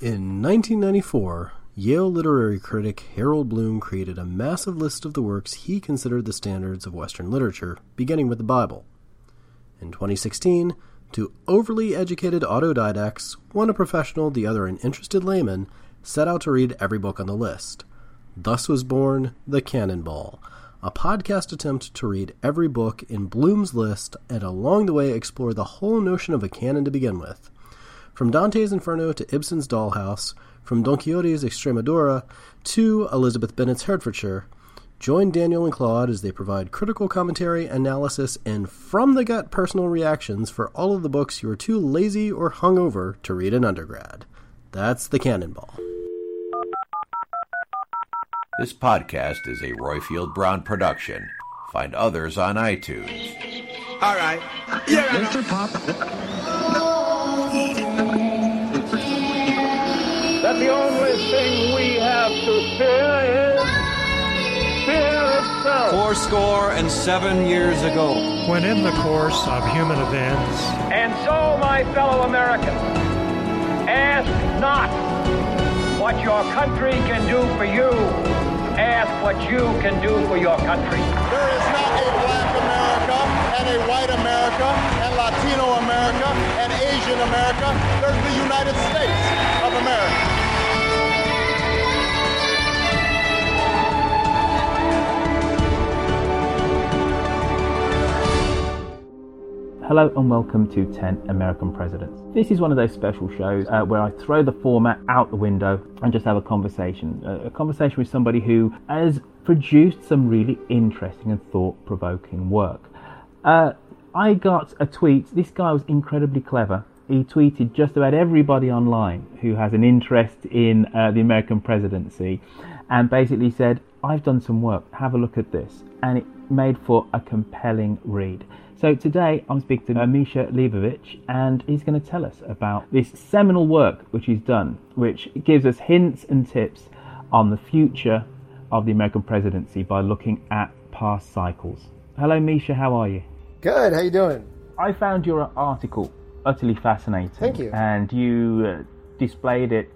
In 1994, Yale literary critic Harold Bloom created a massive list of the works he considered the standards of Western literature, beginning with the Bible. In 2016, two overly educated autodidacts, one a professional, the other an interested layman, set out to read every book on the list. Thus was born The Cannonball, a podcast attempt to read every book in Bloom's list and along the way explore the whole notion of a canon to begin with. From Dante's Inferno to Ibsen's Dollhouse, from Don Quixote's Extremadura to Elizabeth Bennet's Hertfordshire, join Daniel and Claude as they provide critical commentary, analysis, and from the gut personal reactions for all of the books you are too lazy or hungover to read in undergrad. That's the Cannonball. This podcast is a Roifield Brown production. Find others on iTunes. All right. Yeah, Mr. Pop. That the only thing we have to fear is fear itself. Four score and seven years ago. When in the course of human events. And so, my fellow Americans, ask not what your country can do for you. Ask what you can do for your country. There is not a black America and a white America and Latino America and Asian America. There's the United States of America. Hello and welcome to 10 American Presidents. This is one of those special shows uh, where I throw the format out the window and just have a conversation. Uh, a conversation with somebody who has produced some really interesting and thought provoking work. Uh, I got a tweet. This guy was incredibly clever. He tweeted just about everybody online who has an interest in uh, the American presidency and basically said, I've done some work, have a look at this. And it made for a compelling read. So today I'm speaking to Misha Leibovich, and he's going to tell us about this seminal work which he's done, which gives us hints and tips on the future of the American presidency by looking at past cycles. Hello, Misha. How are you? Good. How you doing? I found your article utterly fascinating. Thank you. And you uh, displayed it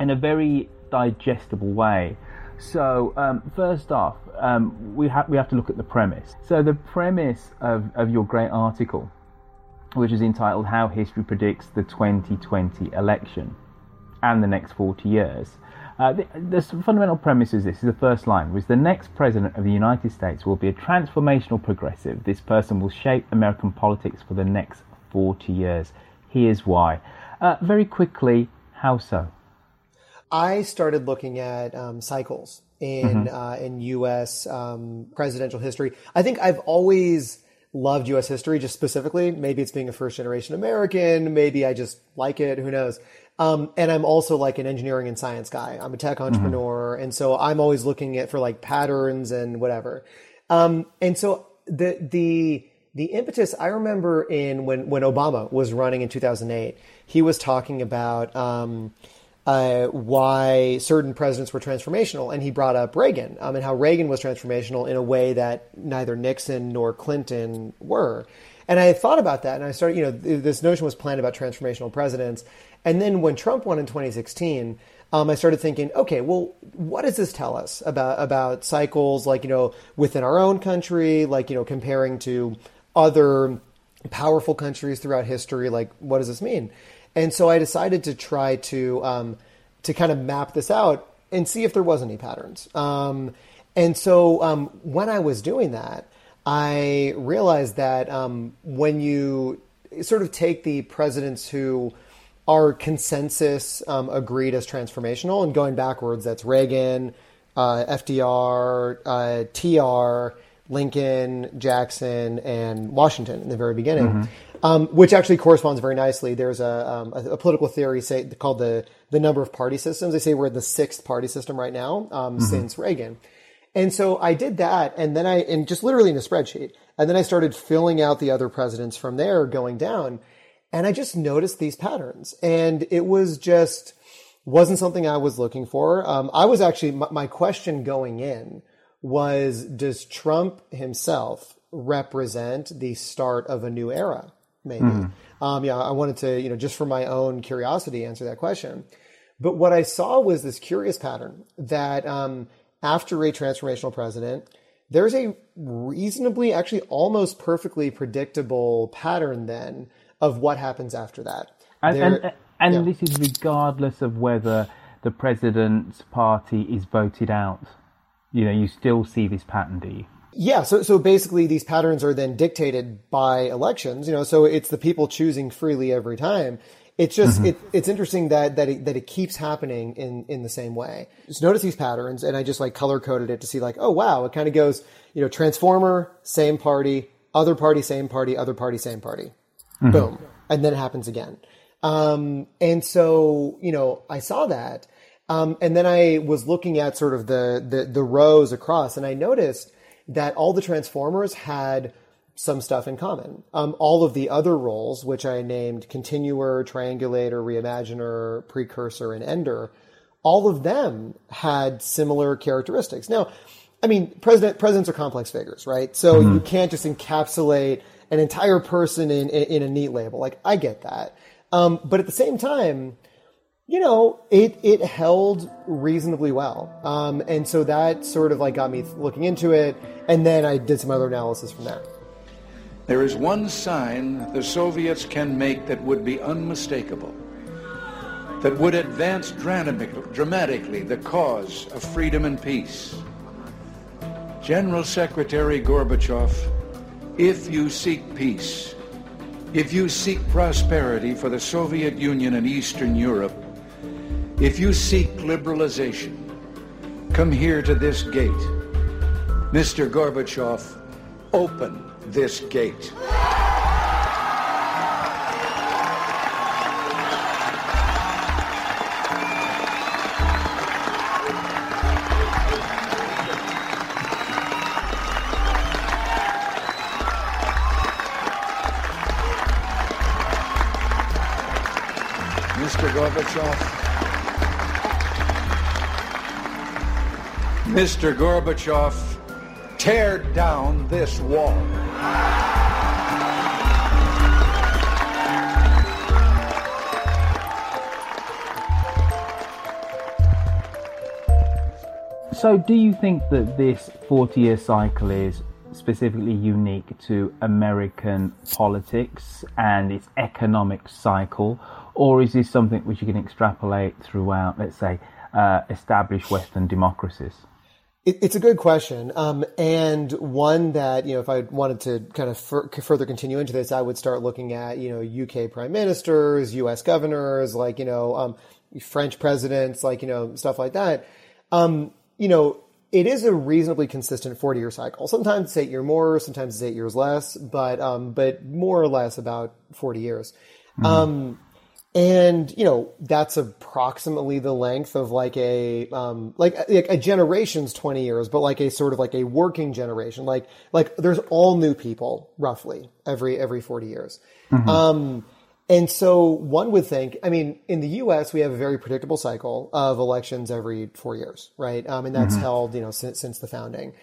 in a very digestible way. So um, first off, um, we have we have to look at the premise. So the premise of, of your great article, which is entitled "How History Predicts the 2020 Election and the Next 40 Years," uh, the, the fundamental premise is this: is the first line, which the next president of the United States will be a transformational progressive. This person will shape American politics for the next 40 years. Here's why. Uh, very quickly, how so? I started looking at um, cycles in mm-hmm. uh, in U.S. Um, presidential history. I think I've always loved U.S. history, just specifically. Maybe it's being a first generation American. Maybe I just like it. Who knows? Um, and I'm also like an engineering and science guy. I'm a tech mm-hmm. entrepreneur, mm-hmm. and so I'm always looking at for like patterns and whatever. Um, and so the the the impetus I remember in when when Obama was running in 2008, he was talking about. Um, uh, why certain presidents were transformational, and he brought up Reagan um, and how Reagan was transformational in a way that neither Nixon nor Clinton were. And I thought about that, and I started, you know, this notion was planned about transformational presidents. And then when Trump won in 2016, um, I started thinking, okay, well, what does this tell us about about cycles, like you know, within our own country, like you know, comparing to other powerful countries throughout history? Like, what does this mean? And so I decided to try to um, to kind of map this out and see if there was any patterns. Um, and so um, when I was doing that, I realized that um, when you sort of take the presidents who are consensus um, agreed as transformational and going backwards, that's Reagan, uh, FDR, uh, TR, Lincoln, Jackson, and Washington in the very beginning. Mm-hmm. Um, which actually corresponds very nicely. There's a, um, a, a, political theory say, called the the number of party systems. They say we're in the sixth party system right now um, mm-hmm. since Reagan. And so I did that, and then I and just literally in a spreadsheet, and then I started filling out the other presidents from there, going down, and I just noticed these patterns, and it was just wasn't something I was looking for. Um, I was actually my, my question going in was, does Trump himself represent the start of a new era? maybe. Mm-hmm. Um, yeah, I wanted to, you know, just for my own curiosity, answer that question. But what I saw was this curious pattern that um, after a transformational president, there's a reasonably, actually almost perfectly predictable pattern then of what happens after that. And, and, and yeah. this is regardless of whether the president's party is voted out. You know, you still see this pattern, do you? Yeah, so so basically these patterns are then dictated by elections, you know, so it's the people choosing freely every time. It's just mm-hmm. it, it's interesting that that it, that it keeps happening in in the same way. Just notice these patterns, and I just like color coded it to see like, oh wow, it kind of goes, you know, transformer, same party, other party, same party, other party, same party, mm-hmm. boom, and then it happens again. Um, and so you know, I saw that, um, and then I was looking at sort of the the, the rows across, and I noticed that all the Transformers had some stuff in common. Um, all of the other roles, which I named Continuer, Triangulator, Reimaginer, Precursor, and Ender, all of them had similar characteristics. Now, I mean, president, presidents are complex figures, right? So mm-hmm. you can't just encapsulate an entire person in, in, in, a neat label. Like, I get that. Um, but at the same time, you know, it it held reasonably well, um, and so that sort of like got me looking into it, and then I did some other analysis from there. There is one sign the Soviets can make that would be unmistakable, that would advance dramatically the cause of freedom and peace. General Secretary Gorbachev, if you seek peace, if you seek prosperity for the Soviet Union and Eastern Europe, if you seek liberalization, come here to this gate. Mr. Gorbachev, open this gate. Mr. Gorbachev, Mr. Gorbachev, tear down this wall. So, do you think that this 40 year cycle is specifically unique to American politics and its economic cycle, or is this something which you can extrapolate throughout, let's say, uh, established Western democracies? It, it's a good question, um, and one that you know, if I wanted to kind of fur- further continue into this, I would start looking at you know UK prime ministers, US governors, like you know um, French presidents, like you know stuff like that. Um, you know, it is a reasonably consistent 40 year cycle. Sometimes it's eight year more, sometimes it's eight years less, but um, but more or less about 40 years. Mm-hmm. Um, and you know that's approximately the length of like a um, like, like a generation's 20 years but like a sort of like a working generation like like there's all new people roughly every every 40 years mm-hmm. um, and so one would think i mean in the us we have a very predictable cycle of elections every four years right um, and that's mm-hmm. held you know since, since the founding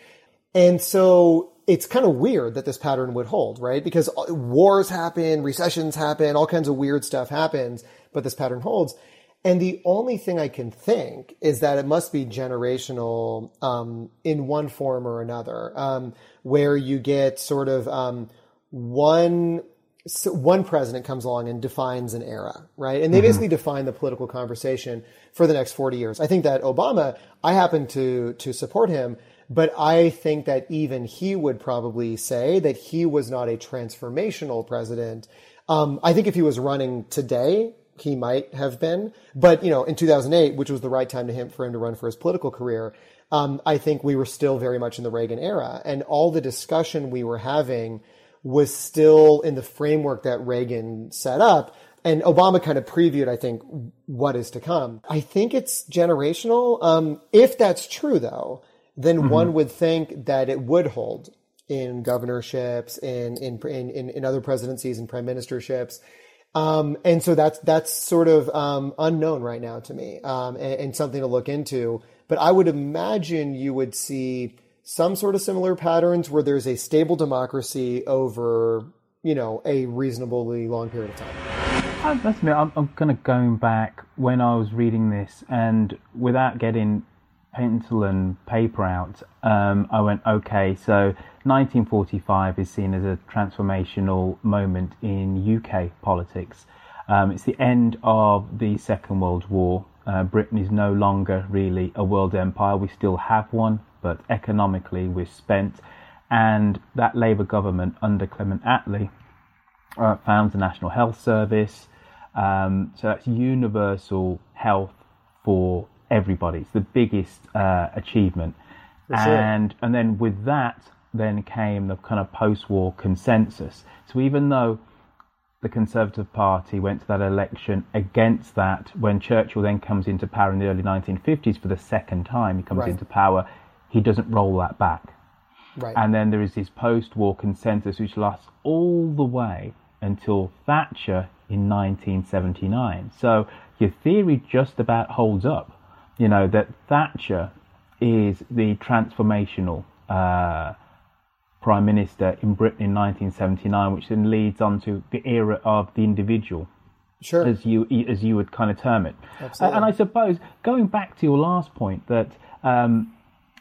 and so it's kind of weird that this pattern would hold, right? Because wars happen, recessions happen, all kinds of weird stuff happens, but this pattern holds. And the only thing I can think is that it must be generational um, in one form or another, um, where you get sort of um, one so one president comes along and defines an era, right? And they mm-hmm. basically define the political conversation for the next 40 years. I think that Obama, I happen to, to support him, but I think that even he would probably say that he was not a transformational president. Um, I think if he was running today, he might have been, but you know, in 2008, which was the right time to him for him to run for his political career, um, I think we were still very much in the Reagan era, and all the discussion we were having was still in the framework that Reagan set up. And Obama kind of previewed, I think, what is to come. I think it's generational. Um, if that's true, though, then mm-hmm. one would think that it would hold in governorships, in in in, in other presidencies and prime ministerships. Um, and so that's that's sort of um, unknown right now to me, um, and, and, something to look into. But I would imagine you would see some sort of similar patterns where there's a stable democracy over, you know, a reasonably long period of time. That's me. I'm, I'm kind of going back when I was reading this, and without getting pencil and paper out, um, I went, okay, so 1945 is seen as a transformational moment in UK politics. Um, it's the end of the Second World War. Uh, Britain is no longer really a world empire. We still have one, but economically we're spent. And that Labour government under Clement Attlee uh, founds the National Health Service. Um, so that's universal health for everybody. It's the biggest uh, achievement. and and then with that, then came the kind of post-war consensus. So even though the Conservative Party went to that election against that, when Churchill then comes into power in the early 1950s for the second time, he comes right. into power he doesn't roll that back. Right. And then there is this post war consensus which lasts all the way until Thatcher in 1979. So your theory just about holds up. You know, that Thatcher is the transformational uh, prime minister in Britain in 1979, which then leads on to the era of the individual. Sure. As you as you would kind of term it. Absolutely. And I suppose going back to your last point that um,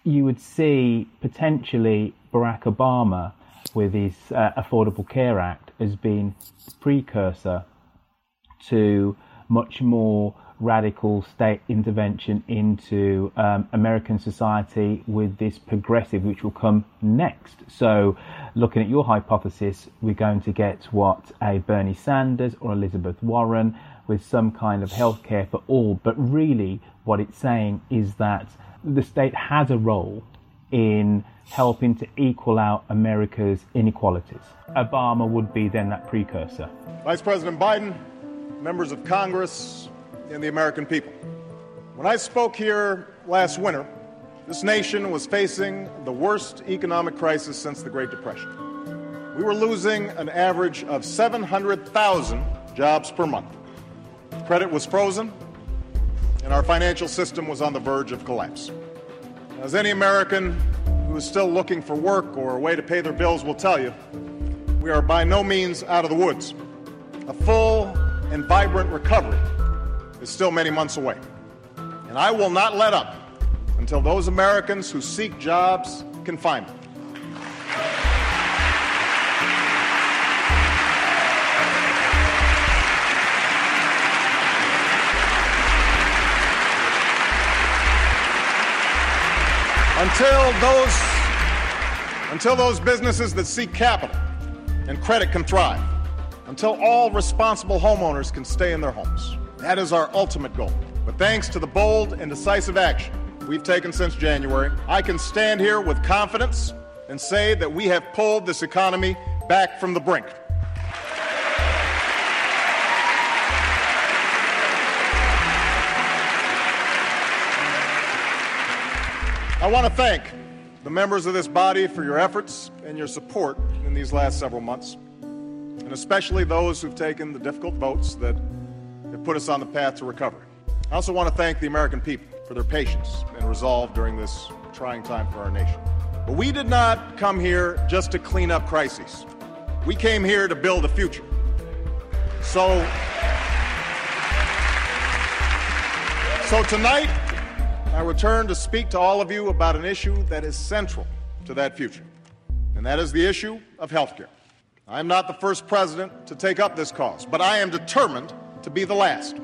you would see potentially Barack Obama with his uh, Affordable Care Act as being precursor to much more radical state intervention into um, American society with this progressive, which will come next. So, looking at your hypothesis, we're going to get what a Bernie Sanders or Elizabeth Warren with some kind of healthcare for all. But really, what it's saying is that the state has a role in helping to equal out America's inequalities. Obama would be then that precursor. Vice President Biden, members of Congress, and the American people. When I spoke here last winter, this nation was facing the worst economic crisis since the Great Depression. We were losing an average of 700,000 jobs per month. Credit was frozen, and our financial system was on the verge of collapse. As any American who is still looking for work or a way to pay their bills will tell you, we are by no means out of the woods. A full and vibrant recovery is still many months away. And I will not let up until those Americans who seek jobs can find them. Until those, until those businesses that seek capital and credit can thrive, until all responsible homeowners can stay in their homes. That is our ultimate goal. But thanks to the bold and decisive action we've taken since January, I can stand here with confidence and say that we have pulled this economy back from the brink. I want to thank the members of this body for your efforts and your support in these last several months, and especially those who've taken the difficult votes that put us on the path to recovery. I also want to thank the American people for their patience and resolve during this trying time for our nation. But we did not come here just to clean up crises. We came here to build a future. So, so tonight, I return to speak to all of you about an issue that is central to that future, and that is the issue of health care. I am not the first president to take up this cause, but I am determined to be the last.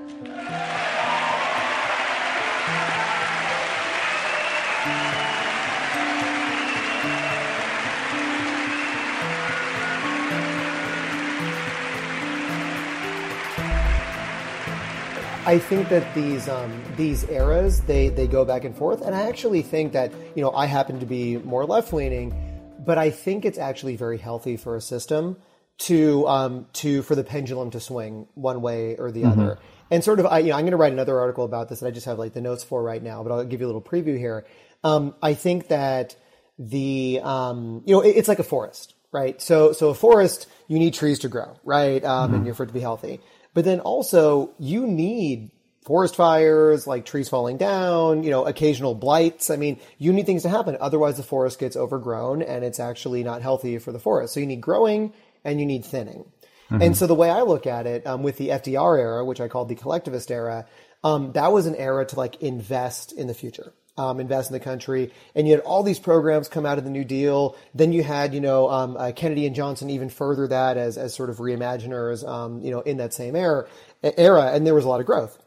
I think that these um, these eras they they go back and forth, and I actually think that you know I happen to be more left leaning, but I think it's actually very healthy for a system to um, to for the pendulum to swing one way or the mm-hmm. other. And sort of, I, you know, I'm going to write another article about this that I just have like the notes for right now, but I'll give you a little preview here. Um, I think that the um, you know it, it's like a forest, right? So so a forest you need trees to grow, right? Um, mm-hmm. And for it to be healthy. But then also you need forest fires, like trees falling down, you know, occasional blights. I mean, you need things to happen. Otherwise the forest gets overgrown and it's actually not healthy for the forest. So you need growing and you need thinning. Mm-hmm. And so the way I look at it, um, with the FDR era, which I called the collectivist era, um, that was an era to like invest in the future um, invest in the country. And you had all these programs come out of the New Deal. Then you had, you know, um, uh, Kennedy and Johnson even further that as, as sort of reimaginers, um, you know, in that same era, era. And there was a lot of growth.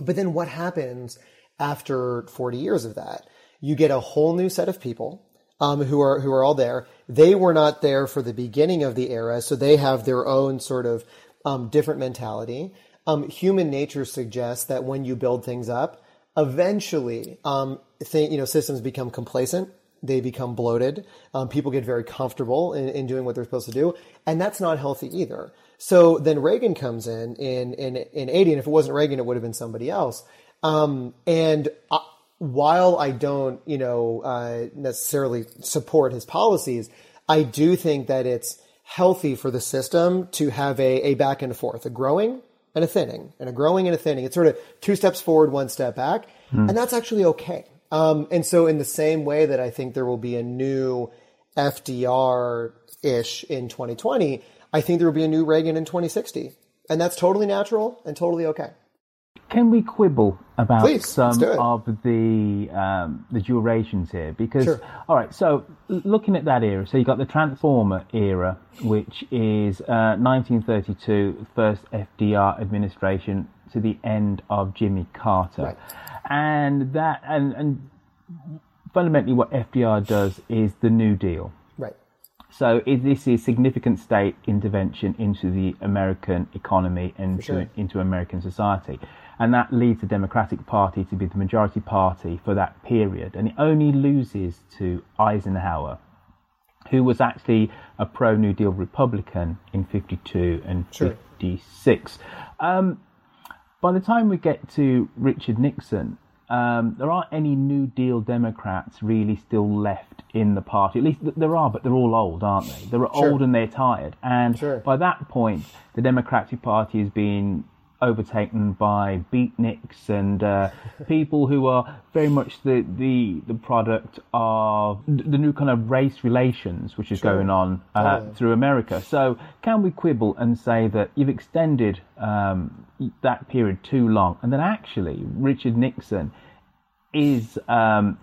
But then what happens after 40 years of that? You get a whole new set of people. Um, who are who are all there? They were not there for the beginning of the era, so they have their own sort of um, different mentality. Um, human nature suggests that when you build things up, eventually, um, think, you know, systems become complacent. They become bloated. Um, people get very comfortable in, in doing what they're supposed to do. And that's not healthy either. So then Reagan comes in in, in, in 80. And if it wasn't Reagan, it would have been somebody else. Um, and I, while I don't, you know, uh, necessarily support his policies, I do think that it's healthy for the system to have a, a back and forth, a growing and a thinning, and a growing and a thinning. It's sort of two steps forward, one step back, mm. and that's actually okay. Um, and so, in the same way that I think there will be a new FDR ish in 2020, I think there will be a new Reagan in 2060, and that's totally natural and totally okay. Can we quibble about Please, some of the um, the durations here? Because sure. all right, so looking at that era, so you got the Transformer era, which is uh, 1932, first FDR administration to the end of Jimmy Carter, right. and that and and fundamentally what FDR does is the New Deal. Right. So this is significant state intervention into the American economy and sure. into American society and that leads the Democratic Party to be the majority party for that period. And it only loses to Eisenhower, who was actually a pro New Deal Republican in 52 and sure. 56. Um, by the time we get to Richard Nixon, um, there aren't any New Deal Democrats really still left in the party. At least there are, but they're all old, aren't they? They're sure. old and they're tired. And sure. by that point, the Democratic Party has been overtaken by beatniks and uh, people who are very much the, the the product of the new kind of race relations which is sure. going on uh, oh, yeah. through America. So can we quibble and say that you've extended um, that period too long, and that actually Richard Nixon is um,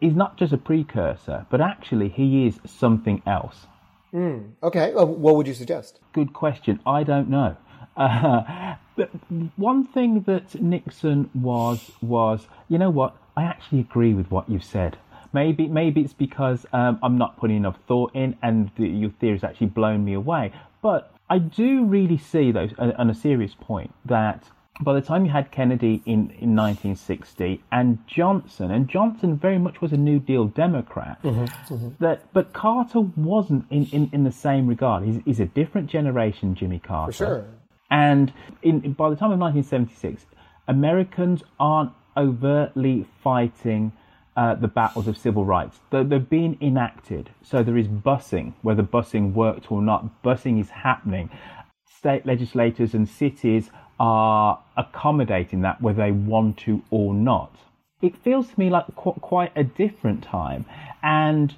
is not just a precursor, but actually he is something else. Mm, okay, well, what would you suggest? Good question. I don't know. Uh, but one thing that Nixon was was, you know what? I actually agree with what you've said. Maybe maybe it's because um, I'm not putting enough thought in, and the, your theory's actually blown me away. But I do really see, though, on a serious point, that by the time you had Kennedy in, in 1960 and Johnson, and Johnson very much was a New Deal Democrat, mm-hmm, mm-hmm. that but Carter wasn't in, in, in the same regard. He's, he's a different generation, Jimmy Carter. For sure. And in, by the time of 1976, Americans aren't overtly fighting uh, the battles of civil rights. They're, being enacted. So there is busing, whether busing worked or not, busing is happening. State legislators and cities are accommodating that whether they want to or not. It feels to me like qu- quite a different time. And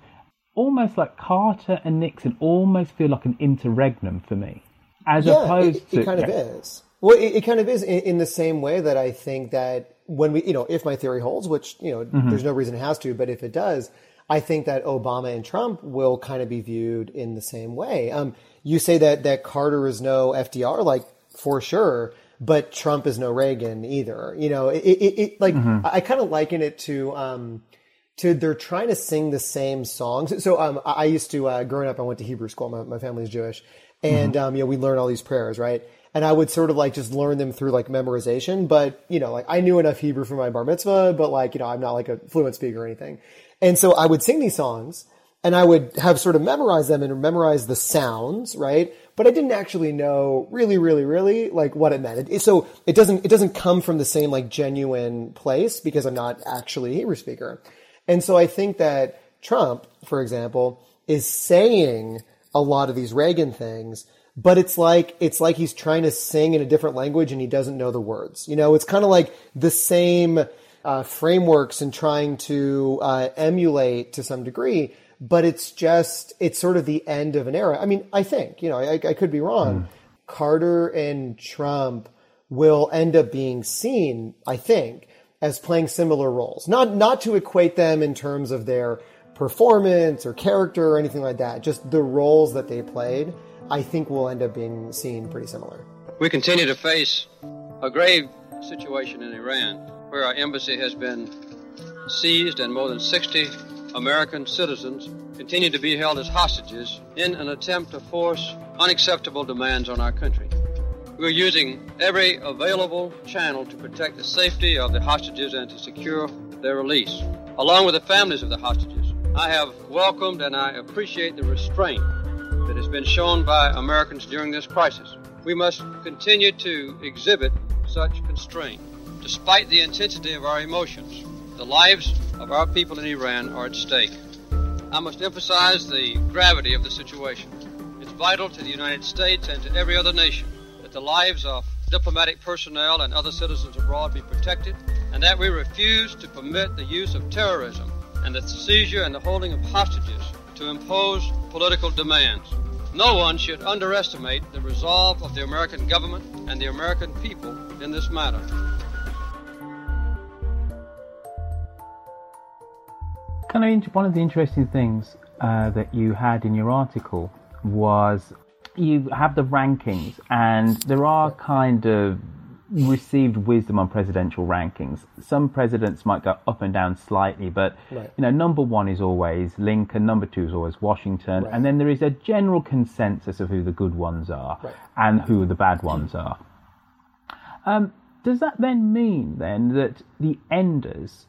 almost like Carter and Nixon almost feel like an interregnum for me as yeah, opposed it, to it kind of is. Well, it, it kind of is in, in, the same way that I think that when we, you know, if my theory holds, which, you know, mm-hmm. there's no reason it has to, but if it does, I think that Obama and Trump will kind of be viewed in the same way. Um, you say that, that Carter is no FDR, like for sure, but Trump is no Reagan either. You know, it, it, it like, mm-hmm. I, I kind of liken it to, um, to they're trying to sing the same songs. So um, I used to uh, growing up, I went to Hebrew school. My, my family's Jewish, and mm-hmm. um, you know we learn all these prayers, right? And I would sort of like just learn them through like memorization. But you know, like I knew enough Hebrew for my bar mitzvah, but like you know, I'm not like a fluent speaker or anything. And so I would sing these songs, and I would have sort of memorized them and memorize the sounds, right? But I didn't actually know really, really, really like what it meant. It, so it doesn't it doesn't come from the same like genuine place because I'm not actually a Hebrew speaker. And so I think that Trump, for example, is saying a lot of these Reagan things, but it's like it's like he's trying to sing in a different language and he doesn't know the words. You know, it's kind of like the same uh, frameworks and trying to uh, emulate to some degree, but it's just it's sort of the end of an era. I mean, I think you know I, I could be wrong. Mm. Carter and Trump will end up being seen, I think, as playing similar roles. Not not to equate them in terms of their performance or character or anything like that. Just the roles that they played, I think will end up being seen pretty similar. We continue to face a grave situation in Iran where our embassy has been seized and more than 60 American citizens continue to be held as hostages in an attempt to force unacceptable demands on our country. We're using every available channel to protect the safety of the hostages and to secure their release. Along with the families of the hostages, I have welcomed and I appreciate the restraint that has been shown by Americans during this crisis. We must continue to exhibit such constraint. Despite the intensity of our emotions, the lives of our people in Iran are at stake. I must emphasize the gravity of the situation. It's vital to the United States and to every other nation that the lives of diplomatic personnel and other citizens abroad be protected, and that we refuse to permit the use of terrorism and the seizure and the holding of hostages to impose political demands. No one should underestimate the resolve of the American government and the American people in this matter. Kind of one of the interesting things uh, that you had in your article was you have the rankings, and there are kind of received wisdom on presidential rankings. Some presidents might go up and down slightly, but right. you know, number one is always Lincoln, number two is always Washington, right. and then there is a general consensus of who the good ones are right. and who the bad ones are. Um, does that then mean then that the enders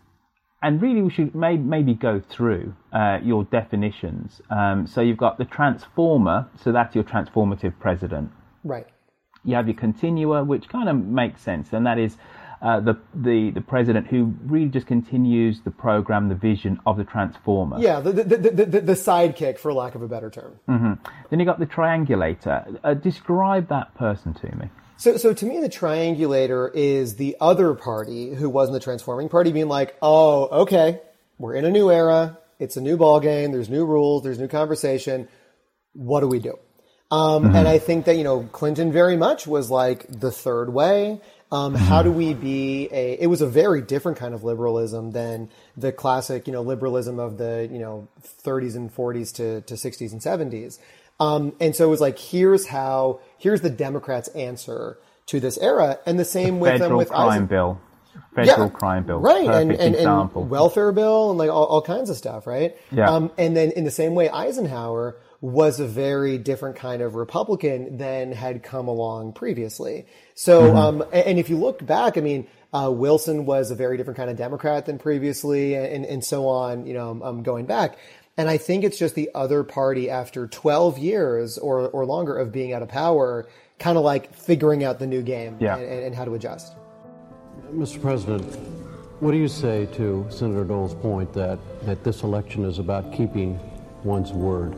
and really we should may, maybe go through uh, your definitions. Um, so you've got the transformer, so that's your transformative president. Right. You have your Continuer, which kind of makes sense, and that is uh, the, the the president who really just continues the program, the vision of the transformer. Yeah, the the, the, the, the sidekick, for lack of a better term. Mm-hmm. Then you got the triangulator. Uh, describe that person to me. So, so to me, the triangulator is the other party who wasn't the transforming party being like, oh, okay, we're in a new era. It's a new ball game. There's new rules. There's new conversation. What do we do? Um, mm-hmm. and I think that, you know, Clinton very much was like the third way. Um, mm-hmm. how do we be a, it was a very different kind of liberalism than the classic, you know, liberalism of the, you know, 30s and 40s to, to 60s and 70s. Um, and so it was like, here's how, here's the Democrats' answer to this era, and the same the with them with crime Eisen- bill, federal yeah, crime bill, right, and, and, and, welfare bill, and like all, all kinds of stuff, right? Yeah. Um, and then in the same way, Eisenhower was a very different kind of Republican than had come along previously. So, mm-hmm. um, and if you look back, I mean, uh, Wilson was a very different kind of Democrat than previously, and, and so on. You know, um, going back. And I think it's just the other party after 12 years or, or longer of being out of power, kind of like figuring out the new game yeah. and, and, how to adjust. Mr. President, what do you say to Senator Dole's point that, that this election is about keeping one's word?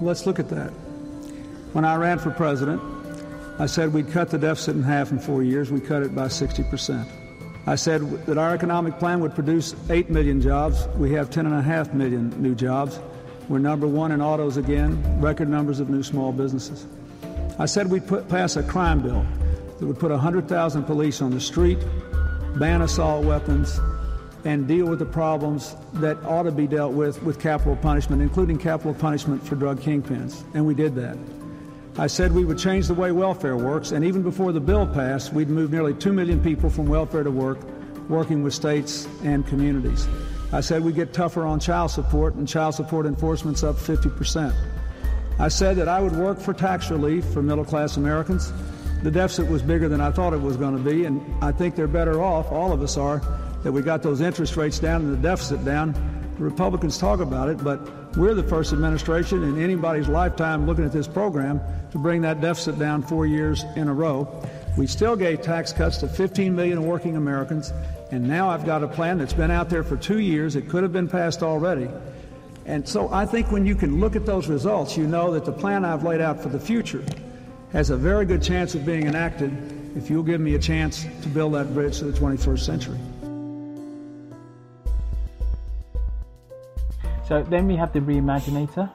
Let's look at that. When I ran for president, I said we'd cut the deficit in half in four years. We cut it by 60 percent. I said that our economic plan would produce 8 million jobs. We have 10.5 million new jobs. We're number one in autos again, record numbers of new small businesses. I said we'd put, pass a crime bill that would put 100,000 police on the street, ban assault weapons, and deal with the problems that ought to be dealt with with capital punishment, including capital punishment for drug kingpins. And we did that. I said we would change the way welfare works, and even before the bill passed, we'd move nearly 2 million people from welfare to work, working with states and communities. I said we'd get tougher on child support, and child support enforcement's up 50%. I said that I would work for tax relief for middle class Americans. The deficit was bigger than I thought it was going to be, and I think they're better off, all of us are, that we got those interest rates down and the deficit down. The Republicans talk about it, but we're the first administration in anybody's lifetime looking at this program to bring that deficit down four years in a row. We still gave tax cuts to 15 million working Americans, and now I've got a plan that's been out there for two years. It could have been passed already. And so I think when you can look at those results, you know that the plan I've laid out for the future has a very good chance of being enacted if you'll give me a chance to build that bridge to the 21st century. So then we have the Reimaginator.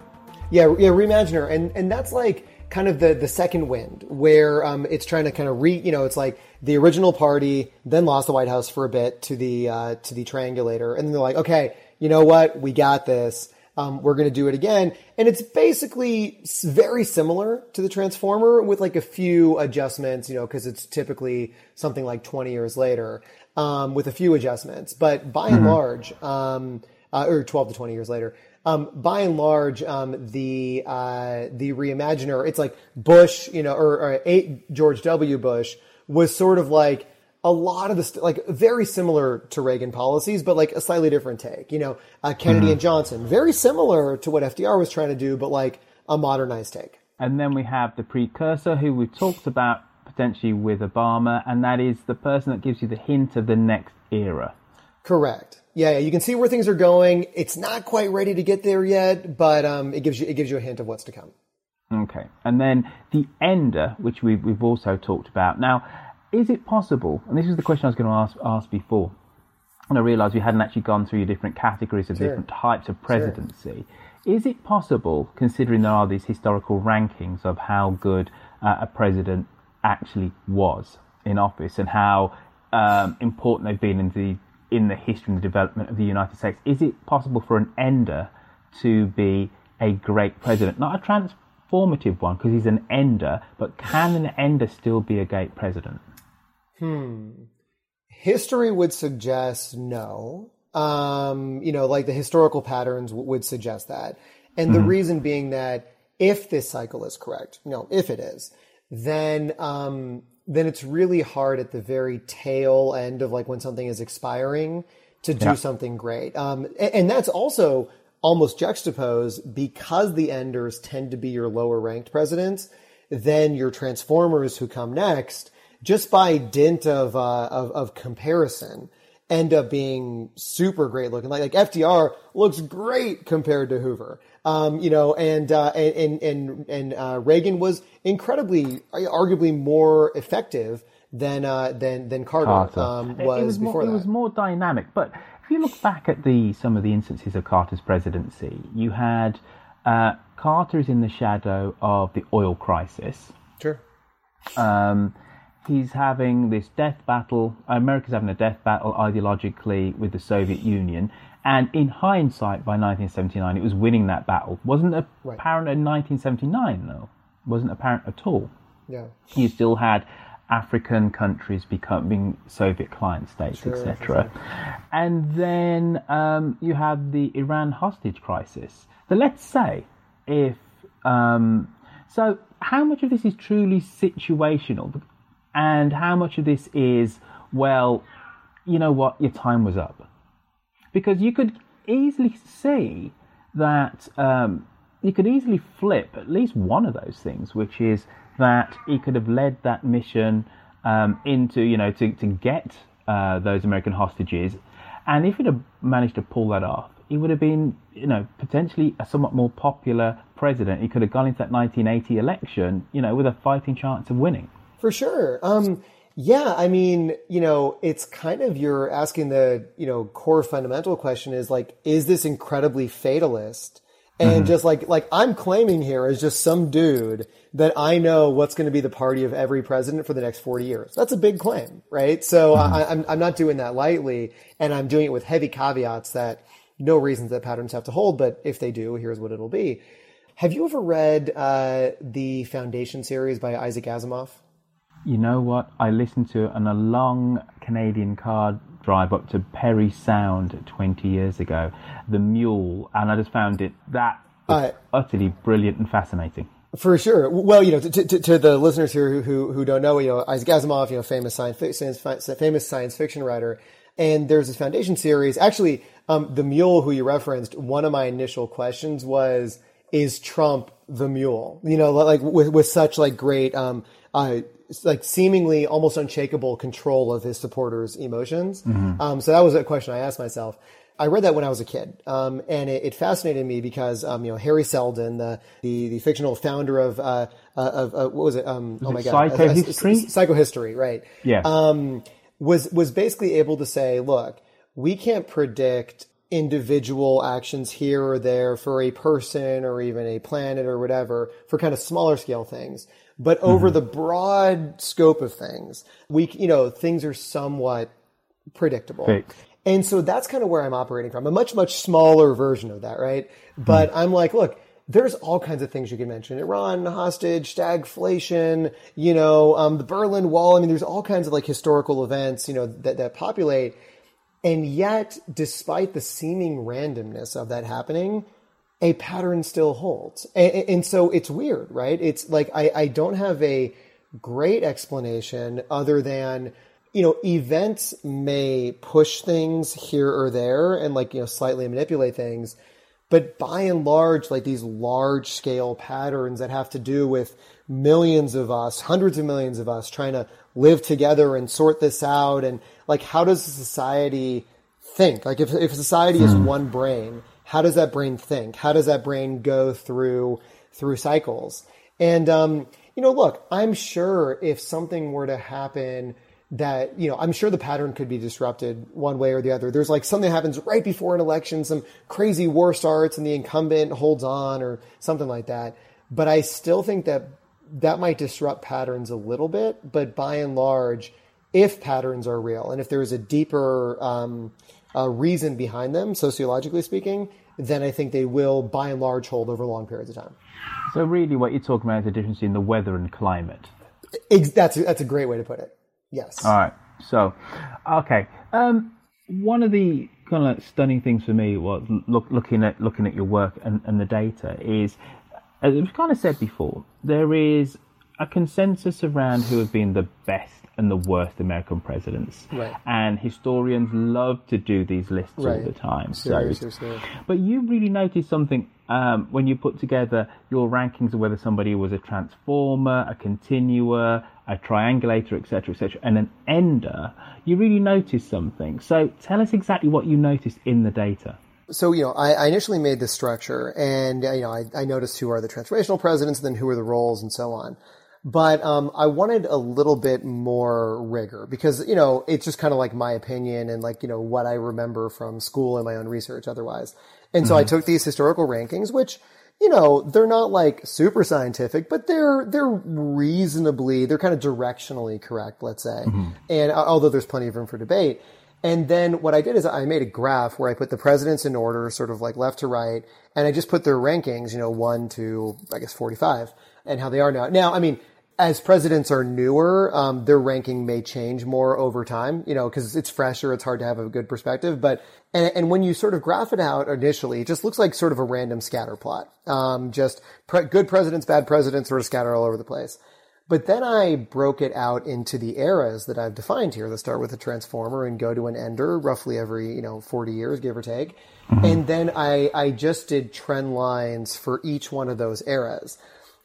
Yeah, yeah, Reimaginer, and and that's like kind of the the second wind where um, it's trying to kind of re you know it's like the original party then lost the White House for a bit to the uh, to the triangulator, and then they're like, okay, you know what, we got this. Um, we're going to do it again, and it's basically very similar to the Transformer with like a few adjustments, you know, because it's typically something like twenty years later um, with a few adjustments, but by and Mm-hmm. large, um, uh, or twelve to twenty years later. Um, by and large, um, the uh, the Reimaginer, it's like Bush, you know, or, or eight George W. Bush was sort of like a lot of the st- like very similar to Reagan policies, but like a slightly different take. You know, uh, Kennedy Mhm. and Johnson, very similar to what FDR was trying to do, but like a modernized take. And then we have the precursor, who we've talked about potentially with Obama, and that is the person that gives you the hint of the next era. Correct. Yeah, you can see where things are going. It's not quite ready to get there yet, but um, it gives you it gives you a hint of what's to come. Okay. And then the ender, which we've, we've also talked about. Now, is it possible, and this is the question I was going to ask, ask before, and I realised we hadn't actually gone through your different categories of Sure. different types of Sure. presidency. Is it possible, considering there are these historical rankings of how good uh, a president actually was in office and how um, important they've been in the in the history and the development of the United States, is it possible for an ender to be a great president? Not a transformative one because he's an ender, but can an ender still be a great president? Hmm. History would suggest no. Um, you know, like the historical patterns w- would suggest that. And the Mhm. reason being that if this cycle is correct, you know, if it is, then, um, then it's really hard at the very tail end of like when something is expiring to do Yeah. something great. Um, a- and, that's also almost juxtaposed because the enders tend to be your lower ranked presidents, then your transformers who come next, just by dint of, uh, of, of comparison, end up being super great looking. Like, like FDR looks great compared to Hoover. Um, you know, and, uh, and, and, and, uh, Reagan was incredibly, arguably more effective than, uh, than, than Carter, Carter. Um, It- was, it was before more, that. It was more dynamic. But if you look back at the some of the instances of Carter's presidency, you had uh, Carter is in the shadow of the oil crisis. Sure. Um, he's having this death battle. America's having a death battle ideologically with the Soviet Union. And in hindsight, by 1979, it was winning that battle. Wasn't Right. apparent in 1979, though. Wasn't apparent at all Yeah. you still had African countries becoming Soviet client states, Sure, etc. And then um, you have the Iran hostage crisis. So let's say if um, so, how much of this is truly situational, and how much of this is well, you know what, your time was up, because you could easily see that um, you could easily flip at least one of those things, which is that he could have led that mission um, into, you know, to, to get uh, those American hostages. And if he'd have managed to pull that off, he would have been, you know, potentially a somewhat more popular president. He could have gone into that 1980 election, you know, with a fighting chance of winning. For sure. Um, yeah, I mean, you know, it's kind of you're asking the, you know, core fundamental question is like, is this incredibly fatalist? And just like, like I'm claiming here as just some dude that I know what's going to be the party of every president for the next 40 years. That's a big claim, right? So I, I'm, I'm not doing that lightly and I'm doing it with heavy caveats that no reasons that patterns have to hold, but if they do, here's what it'll be. Have you ever read uh, the Foundation series by Isaac Asimov? You know what? I listened to it on a long Canadian car drive up to Parry Sound 20 years ago, The Mule, and I just found it that Uh, utterly brilliant and fascinating. For sure. Well, you know, to, to, to the listeners here who, who, who don't know, you know, Isaac Asimov, you know, famous science, science, famous science fiction writer. And there's this foundation series. Actually, um, the mule who you referenced, one of my initial questions was, is Trump the mule? You know, like with, with such like great, um, uh, like seemingly almost unshakable control of his supporters' emotions. Mhm. Um, so that was a question I asked myself. I read that when I was a kid, um, and it, it fascinated me because um, you know Hari Seldon, the the, the fictional founder of uh, uh, of uh, what was it? Um, Was oh it my god, Psychohistory? Uh, psychohistory, right? Yeah. Um, was was basically able to say, look, we can't predict individual actions here or there for a person or even a planet or whatever for kind of smaller scale things. But over Mm-hmm. the broad scope of things, we, you know, things are somewhat predictable. Fixed. And so that's kind of where I'm operating from, a much, much smaller version of that, right? But I'm like, look, there's all kinds of things you can mention. Iran hostage, stagflation, you know, um, the Berlin Wall. I mean, there's all kinds of like historical events, you know, that, that populate. And yet, despite the seeming randomness of that happening, a pattern still holds. And, and so it's weird, right? It's like, I, I don't have a great explanation other than, you know, events may push things here or there and like, you know, slightly manipulate things. But by and large, like these large scale patterns that have to do with millions of us, hundreds of millions of us trying to live together and sort this out. And like, how does society think? Like, if, if society is hmm. one brain, how does that brain think? How does that brain go through, through cycles? And, um, you know, look, I'm sure if something were to happen that, you know, I'm sure the pattern could be disrupted one way or the other. There's like something happens right before an election, some crazy war starts and the incumbent holds on or something like that. But I still think that that might disrupt patterns a little bit. But by and large, if patterns are real and if there's a deeper um, uh, reason behind them, sociologically speaking, then I think they will, by and large, hold over long periods of time. So really, what you're talking about is the difference in the weather and climate. Ex- That's that's a great way to put it. Yes. All right. So, okay. Um, one of the kind of stunning things for me was look, looking at looking at your work and, and the data is, as we've kind of said before, there is a consensus around who have been the best and the worst American presidents. Right. And historians love to do these lists all the time. Sure, so, sure. but you really noticed something um, when you put together your rankings of whether somebody was a transformer, a continuer, a triangulator, etc., etc., and an ender. You really noticed something. So tell us exactly what you noticed in the data. So, you know, I, I initially made this structure and, you know, I, I noticed who are the transformational presidents and then who are the roles and so on. But, um, I wanted a little bit more rigor because, you know, it's just kind of like my opinion and like, you know, what I remember from school and my own research otherwise. And so I Mhm. took these historical rankings, which, you know, they're not like super scientific, but they're, they're reasonably, they're kind of directionally correct, let's say. And uh, although there's plenty of room for debate. And then what I did is I made a graph where I put the presidents in order, sort of like left to right, and I just put their rankings, you know, one to, I guess, 45, and how they are now. Now, I mean, as presidents are newer, um, their ranking may change more over time, you know, because it's fresher, it's hard to have a good perspective. But and, and when you sort of graph it out initially, it just looks like sort of a random scatter plot. Um, just pre- good presidents, bad presidents, sort of scatter all over the place. But then I broke it out into the eras that I've defined here. Let's start with a transformer and go to an ender roughly every, you know, 40 years, give or take. And then I, I just did trend lines for each one of those eras.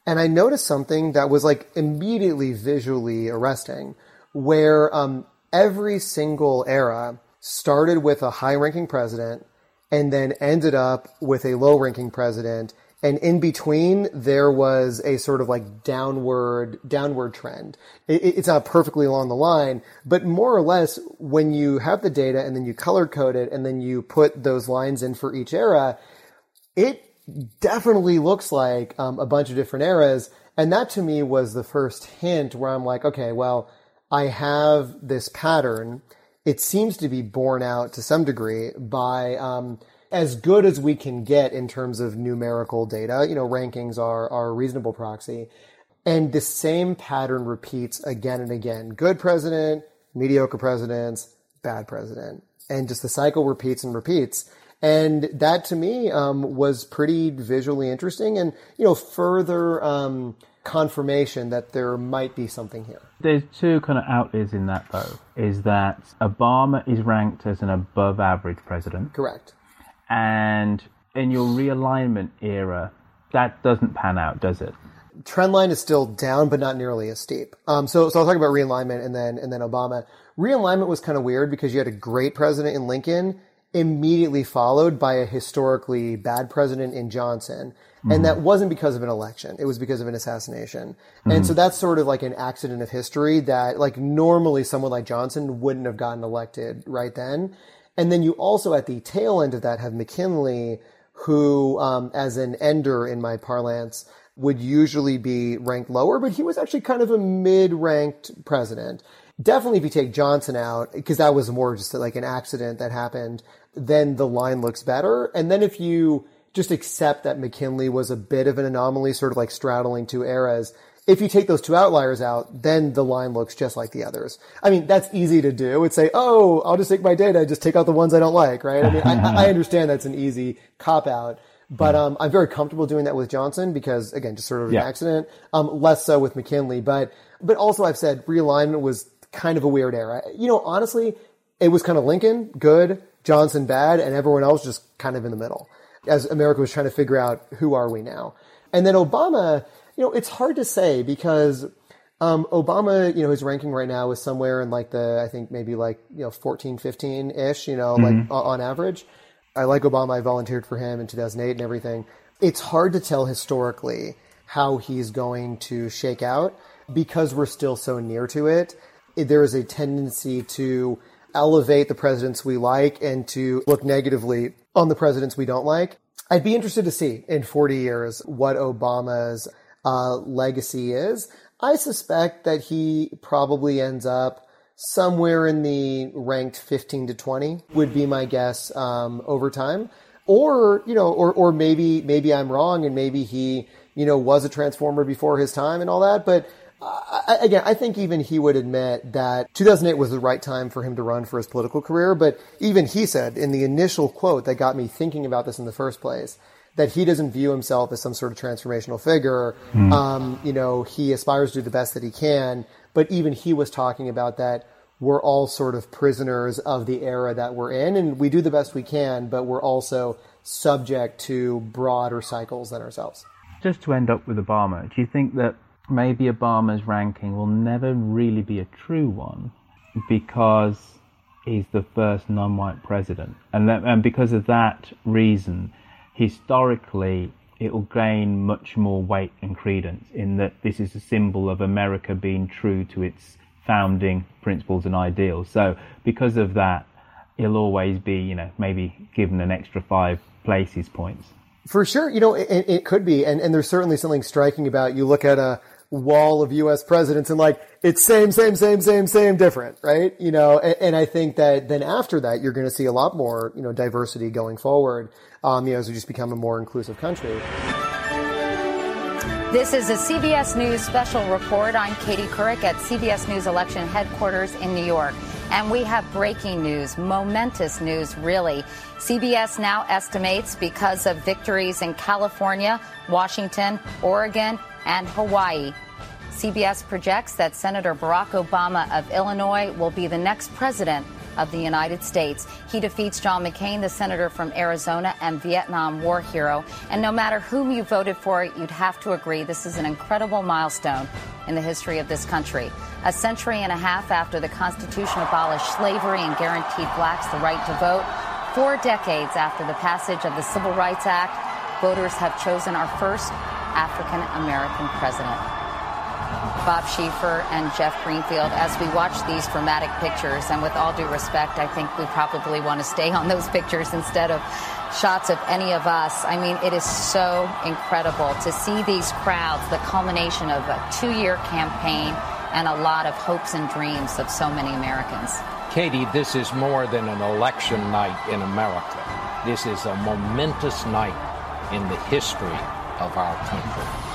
And I noticed something that was like immediately visually arresting where, um, every single era started with a high ranking president and then ended up with a low ranking president. And in between there was a sort of like downward downward trend. It, it's not perfectly along the line but more or less when you have the data and then you color code it and then you put those lines in for each era it definitely looks like um, a bunch of different eras. And that to me was the first hint where I'm like, okay, well, I have this pattern. It seems to be borne out to some degree by um, as good as we can get in terms of numerical data. You know, rankings are, are a reasonable proxy. And the same pattern repeats again and again. Good president, mediocre presidents, bad president. And just the cycle repeats and repeats. And that to me um, was pretty visually interesting and, you know, further um, confirmation that there might be something here. There's two kind of outliers in that, though, is that Obama is ranked as an above average president. Correct. And in your realignment era, that doesn't pan out, does it? Trend line is still down, but not nearly as steep. Um, so, so I'll talk about realignment and then, and then Obama. Realignment was kind of weird because you had a great president in Lincoln immediately followed by a historically bad president in Johnson. Mm-hmm. And that wasn't because of an election. It was because of an assassination. Mm-hmm. And so that's sort of like an accident of history that like normally someone like Johnson wouldn't have gotten elected right then. And then you also at the tail end of that have McKinley, who, um, as an ender in my parlance, would usually be ranked lower, but he was actually kind of a mid-ranked president. Definitely if you take Johnson out, because that was more just like an accident that happened, then the line looks better. And then if you just accept that McKinley was a bit of an anomaly, sort of like straddling two eras, if you take those two outliers out, then the line looks just like the others. I mean, that's easy to do. It's say, oh, I'll just take my data, just take out the ones I don't like, right? I mean, I, I understand that's an easy cop out. But um, I'm very comfortable doing that with Johnson because, again, just sort of an Yeah. accident. Um, less so with McKinley, but but also I've said realignment was kind of a weird era. You know, honestly, it was kind of Lincoln good, Johnson bad, and everyone else just kind of in the middle. As America was trying to figure out who are we now, and then Obama. You know, it's hard to say because um, Obama, you know, his ranking right now is somewhere in like the, I think maybe like, you know, 14, 15 ish, you know, Mhm. like on average. I like Obama. I volunteered for him in 2008 and everything. It's hard to tell historically how he's going to shake out because we're still so near to it. There is a tendency to elevate the presidents we like and to look negatively on the presidents we don't like. I'd be interested to see in 40 years what Obama's uh, legacy is. I suspect that he probably ends up somewhere in the ranked 15 to 20 would be my guess um, over time. Or, you know, or, or maybe, maybe I'm wrong and maybe he, you know, was a transformer before his time and all that. But I, again, I think even he would admit that 2008 was the right time for him to run for his political career. But even he said in the initial quote that got me thinking about this in the first place that he doesn't view himself as some sort of transformational figure. Hmm. Um, you know, he aspires to do the best that he can. But even he was talking about that we're all sort of prisoners of the era that we're in, and we do the best we can, but we're also subject to broader cycles than ourselves. Just to end up with Obama, do you think that maybe Obama's ranking will never really be a true one because he's the first non-white president, and that, and because of that reason, historically it will gain much more weight and credence in that this is a symbol of America being true to its founding principles and ideals. So because of that, it'll always be, you know, maybe given an extra five places points. For sure, you know, it, it could be, and, and there's certainly something striking about you look at a wall of U.S. presidents and like it's same, same, same, same, same, different, right? You know, and, and I think that then after that you're going to see a lot more, you know, diversity going forward, um, you know, as we just become a more inclusive country. This is a CBS News special report. I'm Katie Couric at CBS News election headquarters in New York. And we have breaking news, momentous news, really. CBS now estimates because of victories in California, Washington, Oregon, and Hawaii. CBS projects that Senator Barack Obama of Illinois will be the next president of the United States. He defeats John McCain, the senator from Arizona and Vietnam War hero. And no matter whom you voted for, you'd have to agree this is an incredible milestone in the history of this country. A century and a half after the Constitution abolished slavery and guaranteed blacks the right to vote, four decades after the passage of the Civil Rights Act, voters have chosen our first African American president. Bob Schieffer and Jeff Greenfield as we watch these dramatic pictures. And with all due respect, I think we probably want to stay on those pictures instead of shots of any of us. I mean, it is so incredible to see these crowds, the culmination of a two year campaign and a lot of hopes and dreams of so many Americans. Katie, this is more than an election night in America. This is a momentous night in the history of our country.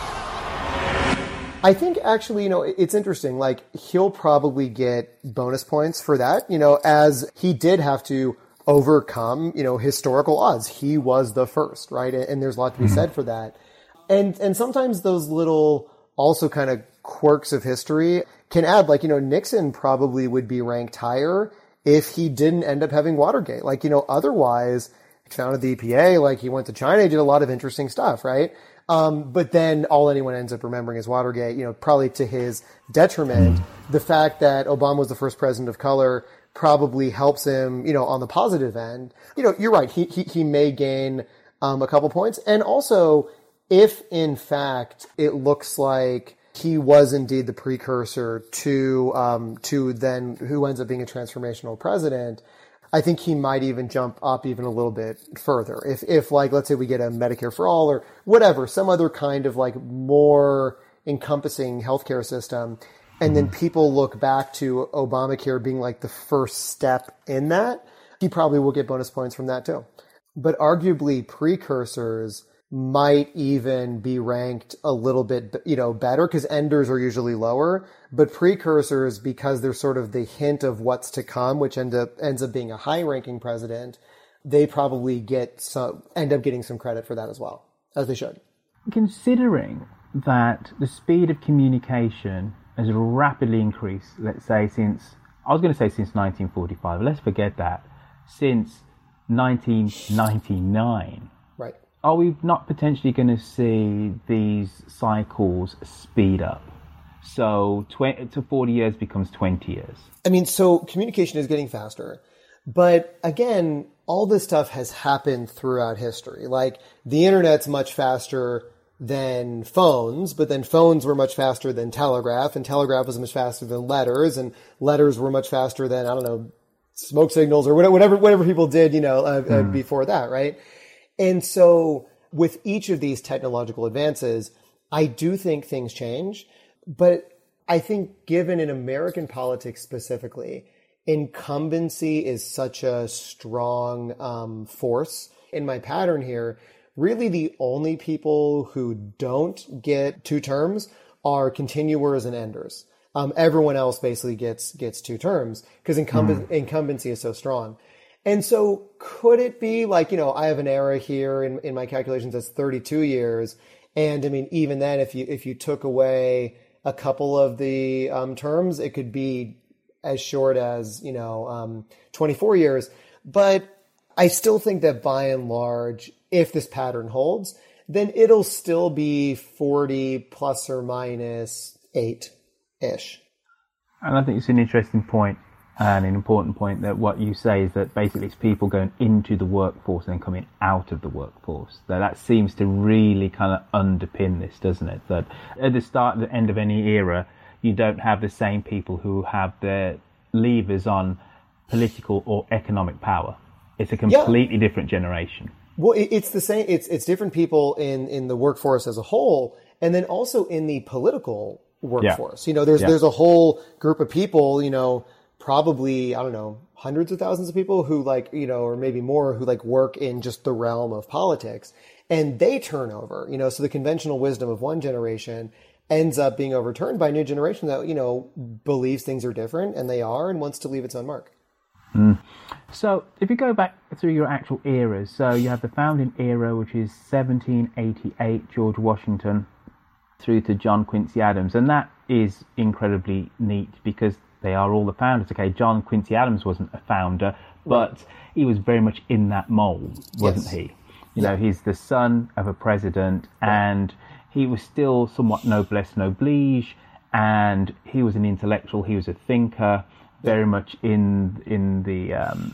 I think actually, you know, it's interesting. Like, he'll probably get bonus points for that, you know, as he did have to overcome, you know, historical odds. He was the first, right? And there's a lot to be mm-hmm. said for that. And, and sometimes those little also kind of quirks of history can add, like, you know, Nixon probably would be ranked higher if he didn't end up having Watergate. Like, you know, otherwise, he founded the EPA, like he went to China, he did a lot of interesting stuff, right? Um, but then all anyone ends up remembering is Watergate, you know, probably to his detriment. The fact that Obama was the first president of color probably helps him, you know, on the positive end. You know, you're right. He, he, he may gain, um, a couple points. And also, if in fact it looks like he was indeed the precursor to, um, to then who ends up being a transformational president, I think he might even jump up even a little bit further. If, if like, let's say we get a Medicare for all or whatever, some other kind of like more encompassing healthcare system, and then mm-hmm. people look back to Obamacare being like the first step in that, he probably will get bonus points from that too. But arguably precursors might even be ranked a little bit, you know, better because enders are usually lower, but precursors, because they're sort of the hint of what's to come, which end up, ends up being a high ranking president, they probably get some, end up getting some credit for that as well, as they should. Considering that the speed of communication has rapidly increased, let's say since, I was going to say since 1945, let's forget that, since 1999. Are we not potentially going to see these cycles speed up? So 20 to 40 years becomes 20 years. I mean, so communication is getting faster. But again, all this stuff has happened throughout history. Like the internet's much faster than phones, but then phones were much faster than telegraph, and telegraph was much faster than letters, and letters were much faster than I don't know smoke signals or whatever whatever people did, you know, uh, mm. uh, before that, right? And so with each of these technological advances, I do think things change, but I think given in American politics specifically, incumbency is such a strong um, force in my pattern here really the only people who don't get two terms are continuers and enders. Um, everyone else basically gets gets two terms because mm. incumbency is so strong. And so could it be like, you know, I have an error here in, in my calculations that's 32 years. And I mean, even then, if you, if you took away a couple of the um, terms, it could be as short as, you know, um, 24 years. But I still think that by and large, if this pattern holds, then it'll still be 40 plus or minus 8 ish. And I think it's an interesting point and an important point that what you say is that basically it's people going into the workforce and coming out of the workforce. So that seems to really kind of underpin this, doesn't it? That at the start the end of any era, you don't have the same people who have their levers on political or economic power. It's a completely yeah. different generation. Well, it's the same. It's it's different people in in the workforce as a whole, and then also in the political workforce. Yeah. You know, there's yeah. there's a whole group of people. You know, probably I don't know hundreds of thousands of people who like you know, or maybe more who like work in just the realm of politics, and they turn over. You know, so the conventional wisdom of one generation ends up being overturned by a new generation that you know believes things are different, and they are, and wants to leave its own mark. Mm. So, if you go back through your actual eras, so you have the founding era, which is 1788, George Washington, through to John Quincy Adams, and that is incredibly neat because they are all the founders. Okay, John Quincy Adams wasn't a founder, but right. he was very much in that mold, wasn't yes. he? You yeah. know, he's the son of a president, right. and he was still somewhat noblesse oblige, and he was an intellectual, he was a thinker very much in in the um,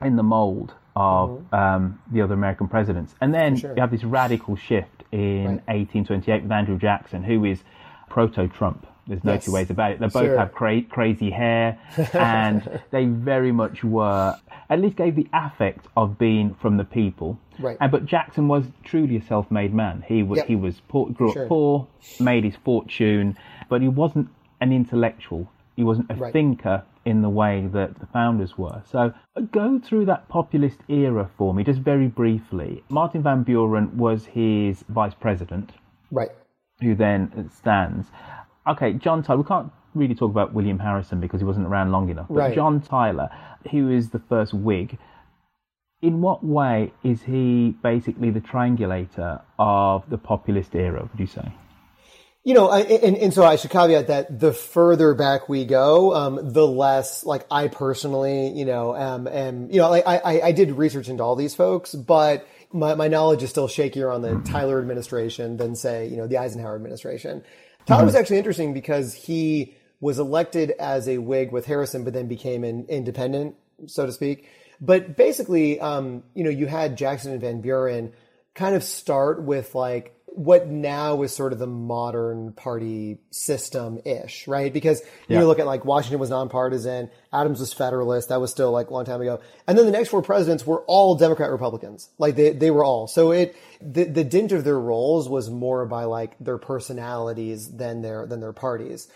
in the mold of mm-hmm. um, the other American presidents. And then sure. you have this radical shift in right. 1828 with Andrew Jackson, who is proto Trump. There's no Yes. two ways about it. They both Sure. have cra- crazy hair, and they very much were, at least gave the affect of being from the people. Right. And but Jackson was truly a self-made man. He was Yep. he was poor, grew up Sure. poor, made his fortune, but he wasn't an intellectual. He wasn't a Right. thinker in the way that the founders were. So uh, go through that populist era for me, just very briefly. Martin Van Buren was his vice president Right. who then stands. Okay, John Tyler. We can't really talk about William Harrison because he wasn't around long enough. But Right. John Tyler, who is the first Whig, in what way is he basically the triangulator of the populist era? Would you say? You know, I, and, and so I should caveat that the further back we go, um, the less, like, I personally, you know, am, am you know, like, I, I, I did research into all these folks, but my, my knowledge is still shakier on the Tyler administration than, say, you know, the Eisenhower administration. Tyler was actually interesting because he was elected as a Whig with Harrison, but then became an independent, so to speak. But basically, um, you know, you had Jackson and Van Buren kind of start with like what now is sort of the modern party system ish, right? Because Yeah. you look at like Washington was nonpartisan, Adams was Federalist, that was still like a long time ago. And then the next four presidents were all Democrat Republicans. Like they, they were all. So it, the, the dint of their roles was more by like their personalities than their, than their parties.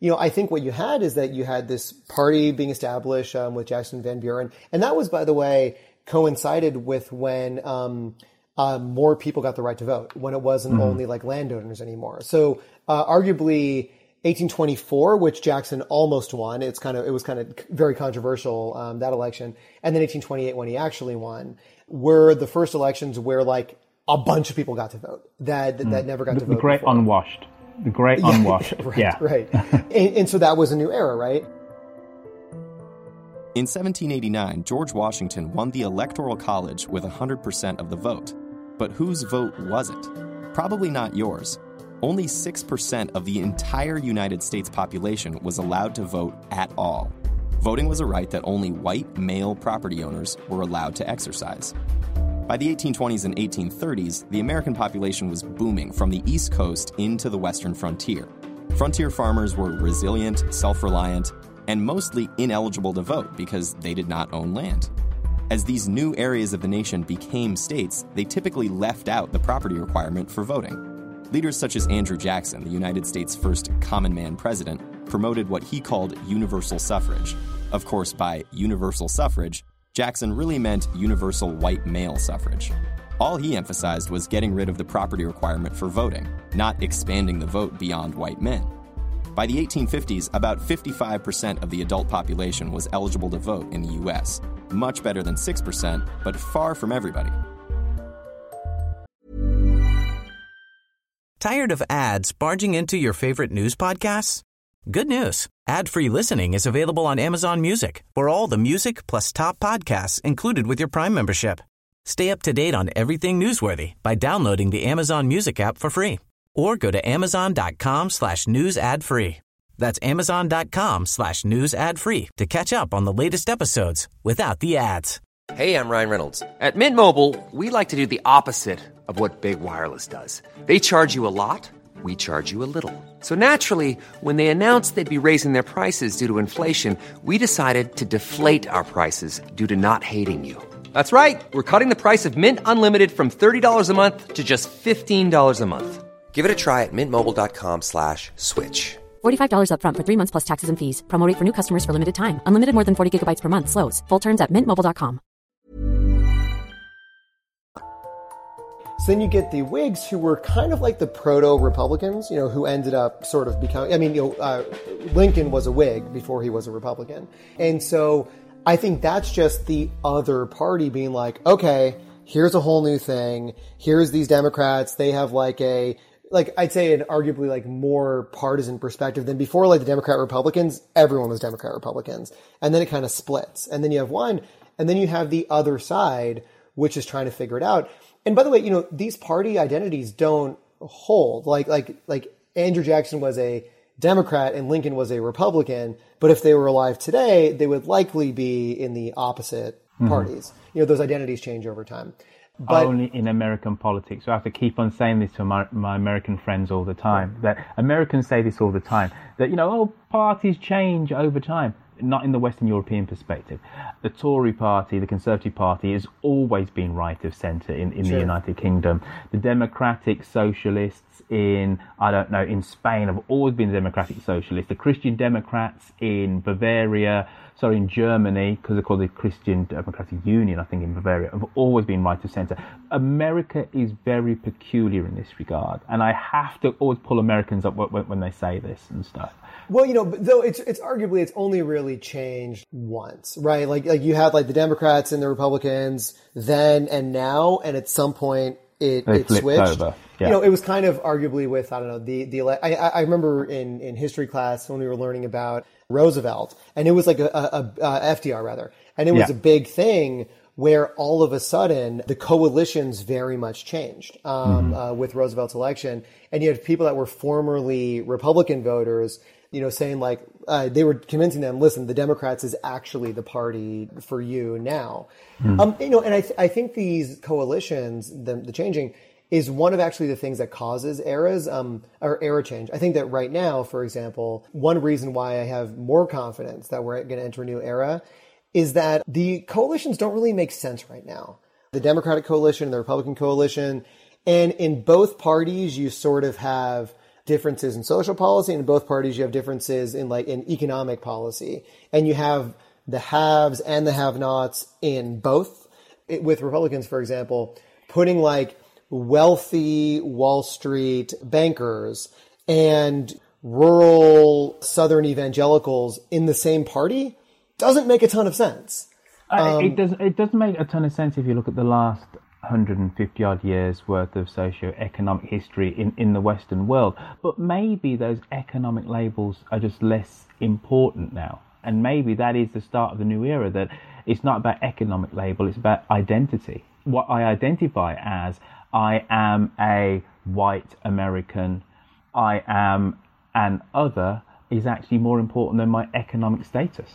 You know, I think what you had is that you had this party being established um, with Jackson Van Buren, and that was, by the way, coincided with when um, uh, more people got the right to vote, when it wasn't Mhm. only like landowners anymore. So, uh, arguably, 1824, which Jackson almost won, it's kind of it was kind of very controversial um, that election, and then 1828 when he actually won, were the first elections where like a bunch of people got to vote that that, that never got the, to the vote. great before. unwashed. The great Yeah, unwashed. right, yeah. right. and, and so that was a new era, right? In 1789, George Washington won the Electoral College with 100% of the vote. But whose vote was it? Probably not yours. Only 6% of the entire United States population was allowed to vote at all. Voting was a right that only white male property owners were allowed to exercise. By the 1820s and 1830s, the American population was booming from the East Coast into the western frontier. Frontier farmers were resilient, self reliant, and mostly ineligible to vote because they did not own land. As these new areas of the nation became states, they typically left out the property requirement for voting. Leaders such as Andrew Jackson, the United States' first common man president, promoted what he called universal suffrage. Of course, by universal suffrage, Jackson really meant universal white male suffrage. All he emphasized was getting rid of the property requirement for voting, not expanding the vote beyond white men. By the 1850s, about 55% of the adult population was eligible to vote in the US, much better than 6%, but far from everybody. Tired of ads barging into your favorite news podcasts? Good news. Ad-free listening is available on Amazon Music for all the music plus top podcasts included with your Prime membership. Stay up to date on everything newsworthy by downloading the Amazon Music app for free or go to amazon.com slash news ad free. That's amazon.com slash news ad free to catch up on the latest episodes without the ads. Hey, I'm Ryan Reynolds. At Mint Mobile, we like to do the opposite of what Big Wireless does. They charge you a lot, we charge you a little. So naturally, when they announced they'd be raising their prices due to inflation, we decided to deflate our prices due to not hating you. That's right. We're cutting the price of Mint Unlimited from $30 a month to just $15 a month. Give it a try at mintmobile.com slash switch. $45 upfront for three months plus taxes and fees. Promo rate for new customers for limited time. Unlimited more than 40 gigabytes per month. Slows. Full terms at mintmobile.com. So then you get the Whigs, who were kind of like the proto Republicans, you know, who ended up sort of becoming. I mean, you know, uh, Lincoln was a Whig before he was a Republican, and so I think that's just the other party being like, okay, here's a whole new thing. Here's these Democrats. They have like a like I'd say an arguably like more partisan perspective than before. Like the Democrat Republicans, everyone was Democrat Republicans, and then it kind of splits, and then you have one, and then you have the other side, which is trying to figure it out. And by the way, you know these party identities don't hold. Like like like Andrew Jackson was a Democrat and Lincoln was a Republican, but if they were alive today, they would likely be in the opposite Mhm. parties. You know those identities change over time. But, only in American politics. So I have to keep on saying this to my, my American friends all the time. That Americans say this all the time. That you know, oh, parties change over time. Not in the Western European perspective. The Tory party, the Conservative Party, has always been right of centre in, in sure. the United Kingdom. The Democratic Socialists in, I don't know, in Spain have always been Democratic Socialists. The Christian Democrats in Bavaria, sorry, in Germany, because they're called the Christian Democratic Union, I think, in Bavaria, have always been right of centre. America is very peculiar in this regard, and I have to always pull Americans up when they say this and stuff. Well, you know, though it's it's arguably it's only really changed once, right? Like like you had like the Democrats and the Republicans then and now, and at some point it they it switched. Over. Yeah. You know, it was kind of arguably with I don't know the the I I remember in in history class when we were learning about Roosevelt, and it was like a, a, a FDR rather, and it was yeah. a big thing where all of a sudden the coalitions very much changed um, mm-hmm. uh, with Roosevelt's election, and you had people that were formerly Republican voters you know, saying like uh, they were convincing them, listen, the Democrats is actually the party for you now. Mm. Um, you know, and I, th- I think these coalitions, the, the, changing, is one of actually the things that causes eras um, or era change. I think that right now, for example, one reason why I have more confidence that we're going to enter a new era is that the coalitions don't really make sense right now. The Democratic coalition and the Republican coalition, and in both parties, you sort of have differences in social policy. and In both parties, you have differences in like in economic policy, and you have the haves and the have-nots in both. It, with Republicans, for example, putting like wealthy Wall Street bankers and rural Southern evangelicals in the same party doesn't make a ton of sense. Um, it doesn't. It does make a ton of sense if you look at the last 150 odd years worth of socio-economic history in, in the Western world. But maybe those economic labels are just less important now. And maybe that is the start of the new era that it's not about economic label, it's about identity. What I identify as I am a white American, I am an other is actually more important than my economic status.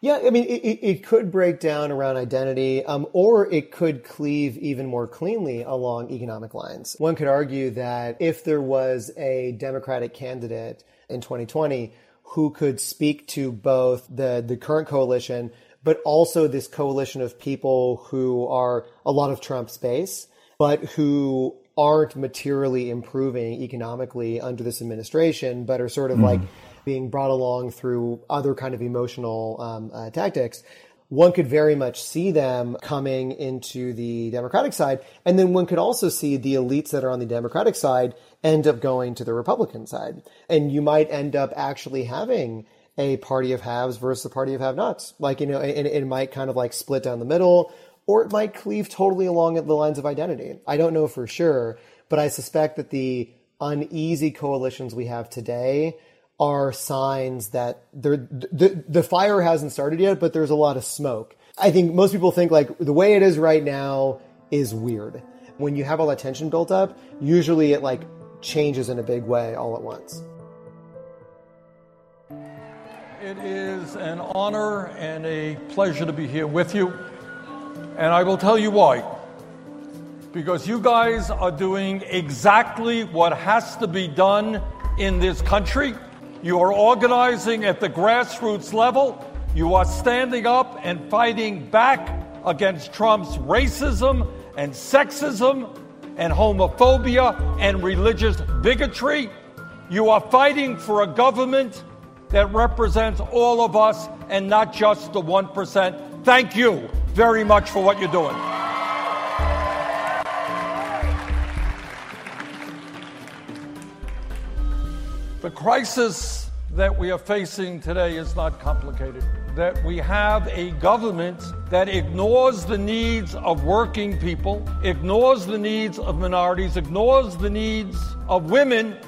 Yeah, I mean, it, it could break down around identity, um, or it could cleave even more cleanly along economic lines. One could argue that if there was a Democratic candidate in 2020 who could speak to both the, the current coalition, but also this coalition of people who are a lot of Trump's base, but who aren't materially improving economically under this administration, but are sort of mm. like being brought along through other kind of emotional um, uh, tactics, one could very much see them coming into the Democratic side. And then one could also see the elites that are on the Democratic side end up going to the Republican side. And you might end up actually having a party of haves versus a party of have nots. Like, you know, it might kind of like split down the middle, or it might cleave totally along the lines of identity. I don't know for sure, but I suspect that the uneasy coalitions we have today are signs that the, the fire hasn't started yet, but there's a lot of smoke. I think most people think like the way it is right now is weird. When you have all that tension built up, usually it like changes in a big way all at once. It is an honor and a pleasure to be here with you. And I will tell you why. Because you guys are doing exactly what has to be done in this country you are organizing at the grassroots level. You are standing up and fighting back against Trump's racism and sexism and homophobia and religious bigotry. You are fighting for a government that represents all of us and not just the 1%. Thank you very much for what you're doing. The crisis that we are facing today is not complicated. That we have a government that ignores the needs of working people, ignores the needs of minorities, ignores the needs of women,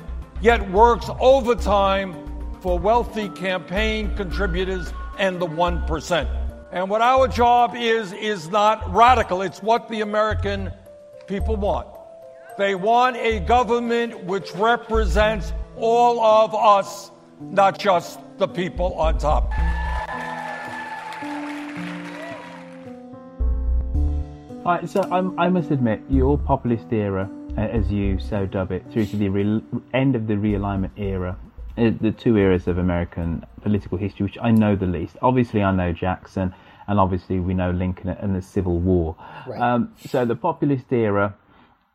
yet works overtime for wealthy campaign contributors and the 1%. And what our job is, is not radical. It's what the American people want. They want a government which represents all of us, not just the people on top. I, so I'm, I must admit, your populist era, uh, as you so dub it, through to the re- end of the realignment era, uh, the two eras of American political history, which I know the least. Obviously, I know Jackson, and obviously we know Lincoln and the Civil War. Right. Um, so the populist era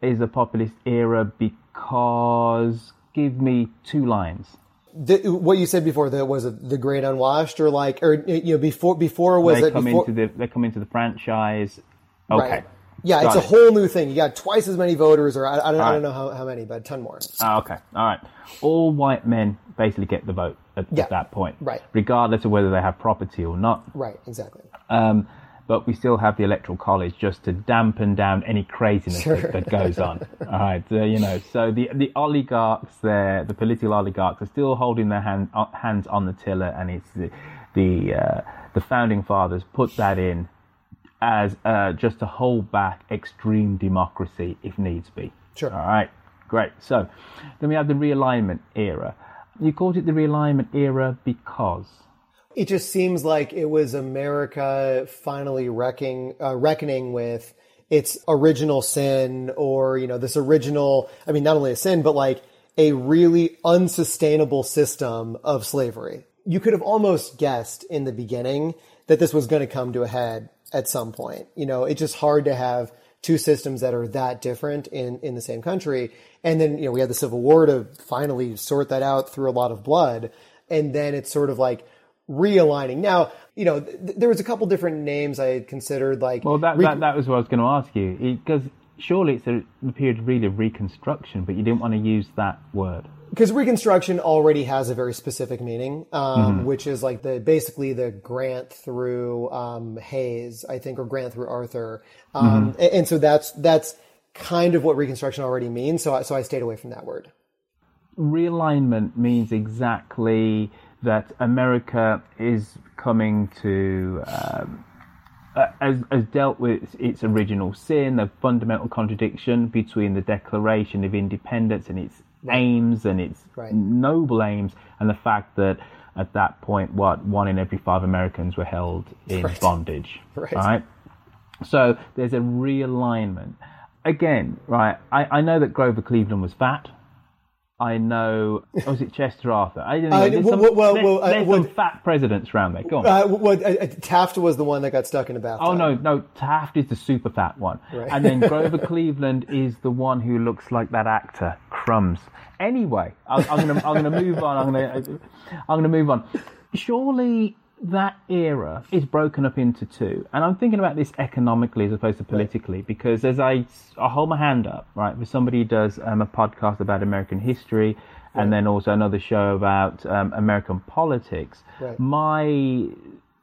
is a populist era because give me two lines. The, what you said before that was it the great unwashed or like or you know before before was they it come before, into the they come into the franchise. Okay. Right. Yeah, Got it's a whole new thing. You got twice as many voters, or I, I don't, I don't know how, how many, but a ton more. Ah, okay. All right. All white men basically get the vote at, Yeah. at that point, Right. regardless of whether they have property or not. Right, exactly. Um, but we still have the electoral college just to dampen down any craziness Sure. that, that goes on. All right, uh, you know. So the the oligarchs there, the political oligarchs, are still holding their hand, uh, hands on the tiller, and it's the the uh, the founding fathers put that in as uh, just to hold back extreme democracy if needs be. Sure. All right, great. So then we have the realignment era. You called it the realignment era because. It just seems like it was America finally wrecking, uh, reckoning with its original sin, or you know, this original. I mean, not only a sin, but like a really unsustainable system of slavery. You could have almost guessed in the beginning that this was going to come to a head at some point. You know, it's just hard to have two systems that are that different in, in the same country. And then, you know, we had the Civil War to finally sort that out through a lot of blood. And then it's sort of like realigning. Now, you know, th- there was a couple different names I had considered, like Well, that, that, that was what I was going to ask you. Because surely it's a, the period really of reconstruction, but you didn't want to use that word. because Reconstruction already has a very specific meaning, um, Mhm. which is like the basically the Grant through um, Hayes, I think, or Grant through Arthur, um, Mhm. and, and so that's that's kind of what Reconstruction already means. So I, so I stayed away from that word. Realignment means exactly that America is coming to. Um, uh, has, has dealt with its original sin, the fundamental contradiction between the Declaration of Independence and its aims and its Right. noble aims, and the fact that at that point, what one in every five Americans were held in Right. bondage. Right. Right. So there's a realignment. Again, right? I, I know that Grover Cleveland was fat. I know. Or was it Chester Arthur? I don't know. Uh, There's well, some, well, well, there's, well, uh, there's well- some fat presidents around there. Go on. Uh, what, uh, uh, Taft was the one that got stuck in a bathtub. Oh no, no, Taft is the super fat one, Right. and then Grover Cleveland is the one who looks like that actor Crumbs. Anyway, I'm, I'm gonna I'm gonna move on. I'm gonna I'm gonna move on. Surely that era is broken up into two, and I'm thinking about this economically as opposed to politically because as I I hold my hand up right for somebody who does um, a podcast about American history. And then also another show about um, American politics. Right. My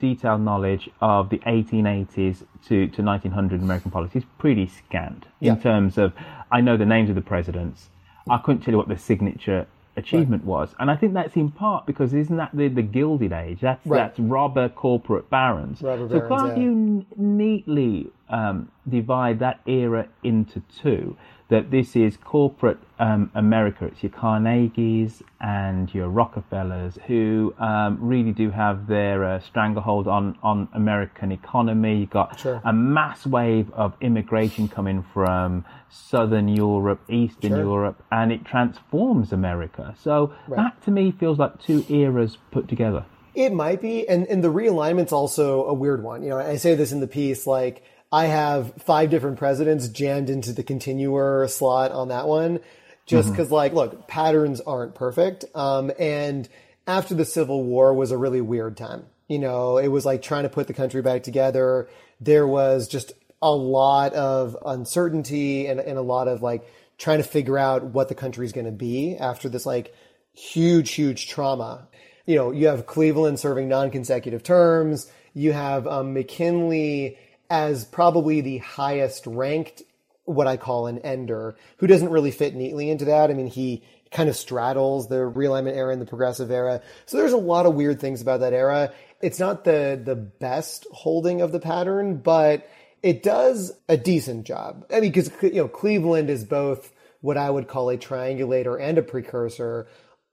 detailed knowledge of the 1880s to, to 1900 American politics is pretty scant Yeah. in terms of I know the names of the presidents. I couldn't tell you what the signature achievement was, and I think that's in part because isn't that the, the Gilded Age? That's Right. that's robber corporate barons. Robber so barons, can't yeah. you n- neatly um, divide that era into two? That this is corporate um, America. It's your Carnegies and your Rockefellers who um, really do have their uh, stranglehold on, on American economy. You've got Sure. a mass wave of immigration coming from Southern Europe, Eastern Sure. Europe, and it transforms America. So Right. that to me feels like two eras put together. It might be, and and the realignment's also a weird one. You know, I say this in the piece, like I have five different presidents jammed into the continuer slot on that one, just because, like, look, patterns aren't perfect. Um, and after the Civil War was a really weird time. You know, it was like trying to put the country back together. There was just a lot of uncertainty and, and a lot of like trying to figure out what the country's going to be after this like huge, huge trauma. You know, you have Cleveland serving non-consecutive terms. You have um, McKinley as probably the highest ranked, what I call an ender, who doesn't really fit neatly into that. I mean, he kind of straddles the realignment era and the progressive era. So there's a lot of weird things about that era. It's not the the best holding of the pattern, but it does a decent job. I mean, because you know Cleveland is both what I would call a triangulator and a precursor.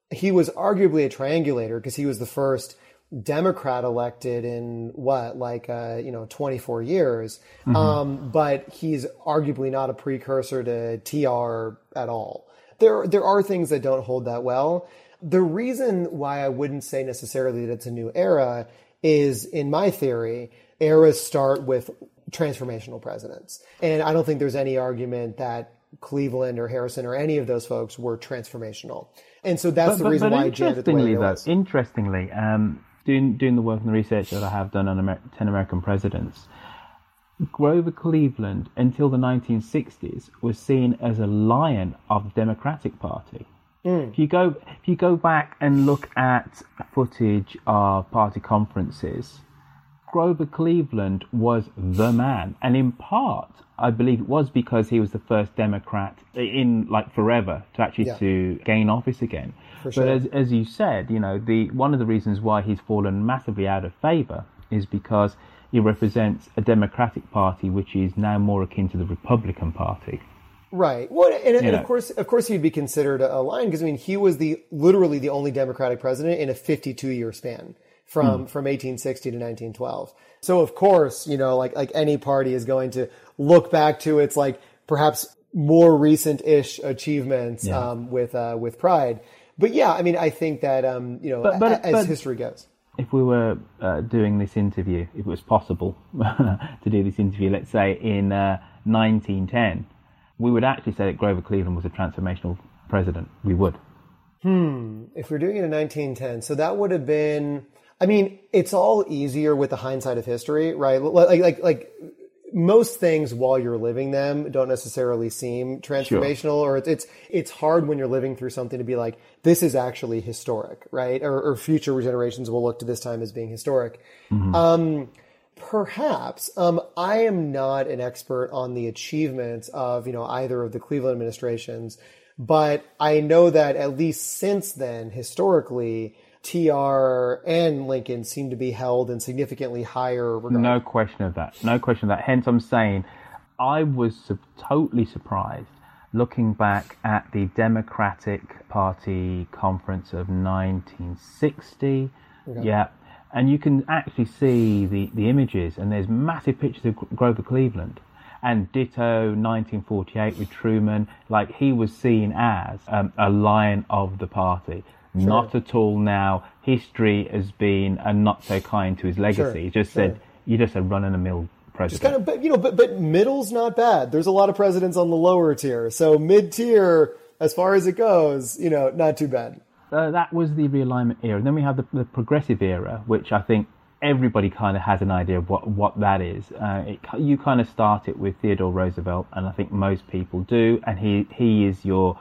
He was arguably a triangulator because he was the first Democrat elected in what, like, uh, you know, 24 years. Mm-hmm. Um, but he's arguably not a precursor to TR at all. There, there are things that don't hold that well. The reason why I wouldn't say necessarily that it's a new era is, in my theory, eras start with transformational presidents. And I don't think there's any argument that Cleveland or Harrison or any of those folks were transformational. And so that's but, the but, reason but why I jammed it the way interestingly, though, interestingly, um, doing doing the work and the research that I have done on Amer- ten American presidents, Grover Cleveland until the 1960s was seen as a lion of the Democratic Party. Mm. If you go if you go back and look at footage of party conferences, Grover Cleveland was the man, and in part, I believe it was because he was the first Democrat in like forever to actually Yeah. to gain office again. For but as as you said, you know, the one of the reasons why he's fallen massively out of favor is because he represents a Democratic Party which is now more akin to the Republican Party. Right. Well, and, and of course, of course, he'd be considered a lion because I mean, he was the literally the only Democratic president in a 52 year span from Hmm. from 1860 to 1912. So of course, you know, like like any party is going to look back to its like perhaps more recent ish achievements Yeah. um, with uh, with pride. But yeah, I mean, I think that um, you know, But- but- as but- history goes. if we were uh, doing this interview, if it was possible to do this interview, let's say in uh, 1910, we would actually say that Grover Cleveland was a transformational president. We would. Hmm. If we're doing it in 1910, so that would have been. I mean, it's all easier with the hindsight of history, right? Like, like, like most things while you're living them don't necessarily seem transformational, or it's, it's it's hard when you're living through something to be like, this is actually historic, right? Or, or future generations will look to this time as being historic. Um, perhaps um, I am not an expert on the achievements of you know either of the Cleveland administrations, but I know that at least since then, historically, TR and Lincoln seem to be held in significantly higher regard. No question of that. No question of that. Hence, I'm saying I was su- totally surprised looking back at the Democratic Party conference of 1960. Okay. Yeah. And you can actually see the, the images, and there's massive pictures of Grover Cleveland. And ditto 1948 with Truman, like he was seen as um, a lion of the party. Sure. Not at all now. History has been a not so kind to his legacy. Sure, He just sure. said, you're just a run of the mill president. Just kind of, but you know, but but middle's not bad. There's a lot of presidents on the lower tier, so mid tier, as far as it goes, you know, not too bad. Uh, that was the realignment era. And then we have the, the progressive era, which I think everybody kind of has an idea of what, what that is. Uh, it, you kind of start it with Theodore Roosevelt, and I think most people do. And he, he is your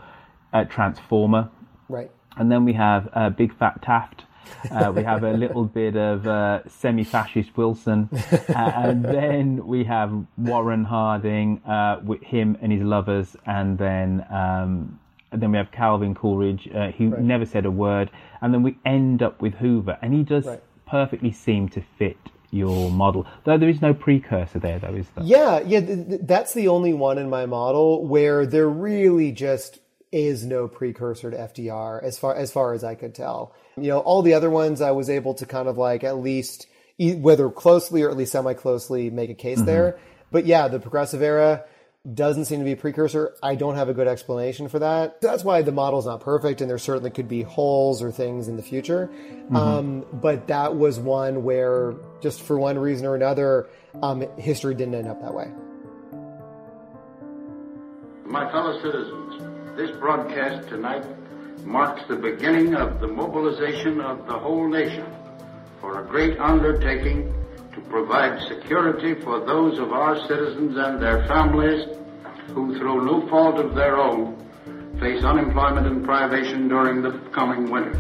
uh, transformer. Right. And then we have uh, Big Fat Taft. Uh, we have a little bit of uh, semi-fascist Wilson, uh, and then we have Warren Harding uh, with him and his lovers, and then um, and then we have Calvin Coolidge, uh, who Right. never said a word, and then we end up with Hoover, and he does Right. perfectly seem to fit your model. Though there is no precursor there, though, is there? Yeah, yeah, th- th- that's the only one in my model where they're really just is no precursor to FDR as far as far as I could tell. You know, all the other ones I was able to kind of like at least e- whether closely or at least semi closely make a case Mhm. there. But yeah, the progressive era doesn't seem to be a precursor. I don't have a good explanation for that. That's why the model's not perfect and there certainly could be holes or things in the future. Mhm. Um, but that was one where just for one reason or another, um, history didn't end up that way. My fellow citizens, this broadcast tonight marks the beginning of the mobilization of the whole nation for a great undertaking to provide security for those of our citizens and their families who, through no fault of their own, face unemployment and privation during the coming winter.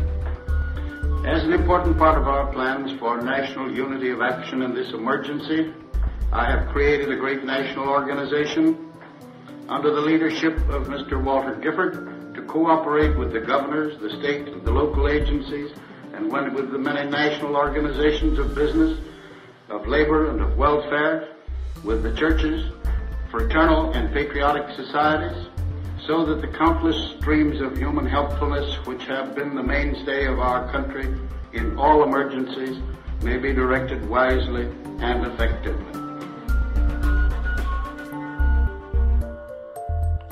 As an important part of our plans for national unity of action in this emergency, I have created a great national organization under the leadership of Mr. Walter Gifford to cooperate with the governors, the state and the local agencies, and with the many national organizations of business, of labor and of welfare, with the churches, fraternal and patriotic societies, so that the countless streams of human helpfulness which have been the mainstay of our country in all emergencies may be directed wisely and effectively.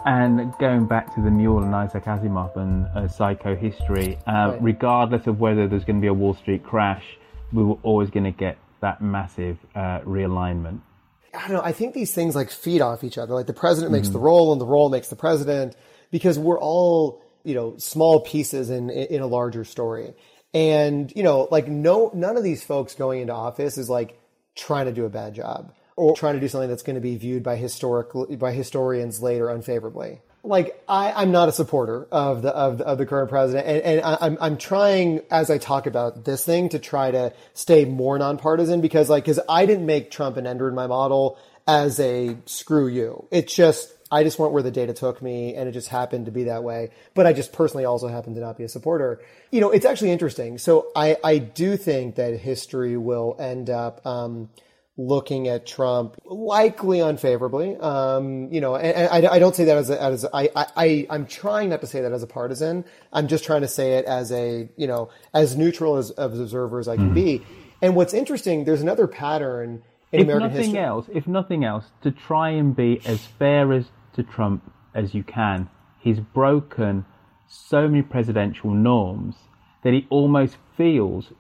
And going back to the Mule and Isaac Asimov and uh, psychohistory, uh, right. regardless of whether there's going to be a Wall Street crash, we were always going to get that massive uh, realignment. I don't know. I think these things like feed off each other. Like the president mm-hmm. makes the role, and the role makes the president, because we're all you know small pieces in in a larger story. And you know, like no, none of these folks going into office is like trying to do a bad job or trying to do something that's going to be viewed by historic by historians later unfavorably. Like I, am not a supporter of the of the, of the current president, and, and I, I'm I'm trying as I talk about this thing to try to stay more nonpartisan because like because I didn't make Trump and enter in my model as a screw you. It's just I just went where the data took me, and it just happened to be that way. But I just personally also happen to not be a supporter. You know, it's actually interesting. So I I do think that history will end up. Um, looking at Trump likely unfavorably. Um, you know, and, and I, I, don't say that as a, as a, I, I, I'm trying not to say that as a partisan. I'm just trying to say it as a, you know, as neutral as, as observer as I can mm. be. And what's interesting, there's another pattern in if American nothing history. else, if nothing else, to try and be as fair as to Trump as you can, he's broken so many presidential norms that he almost feels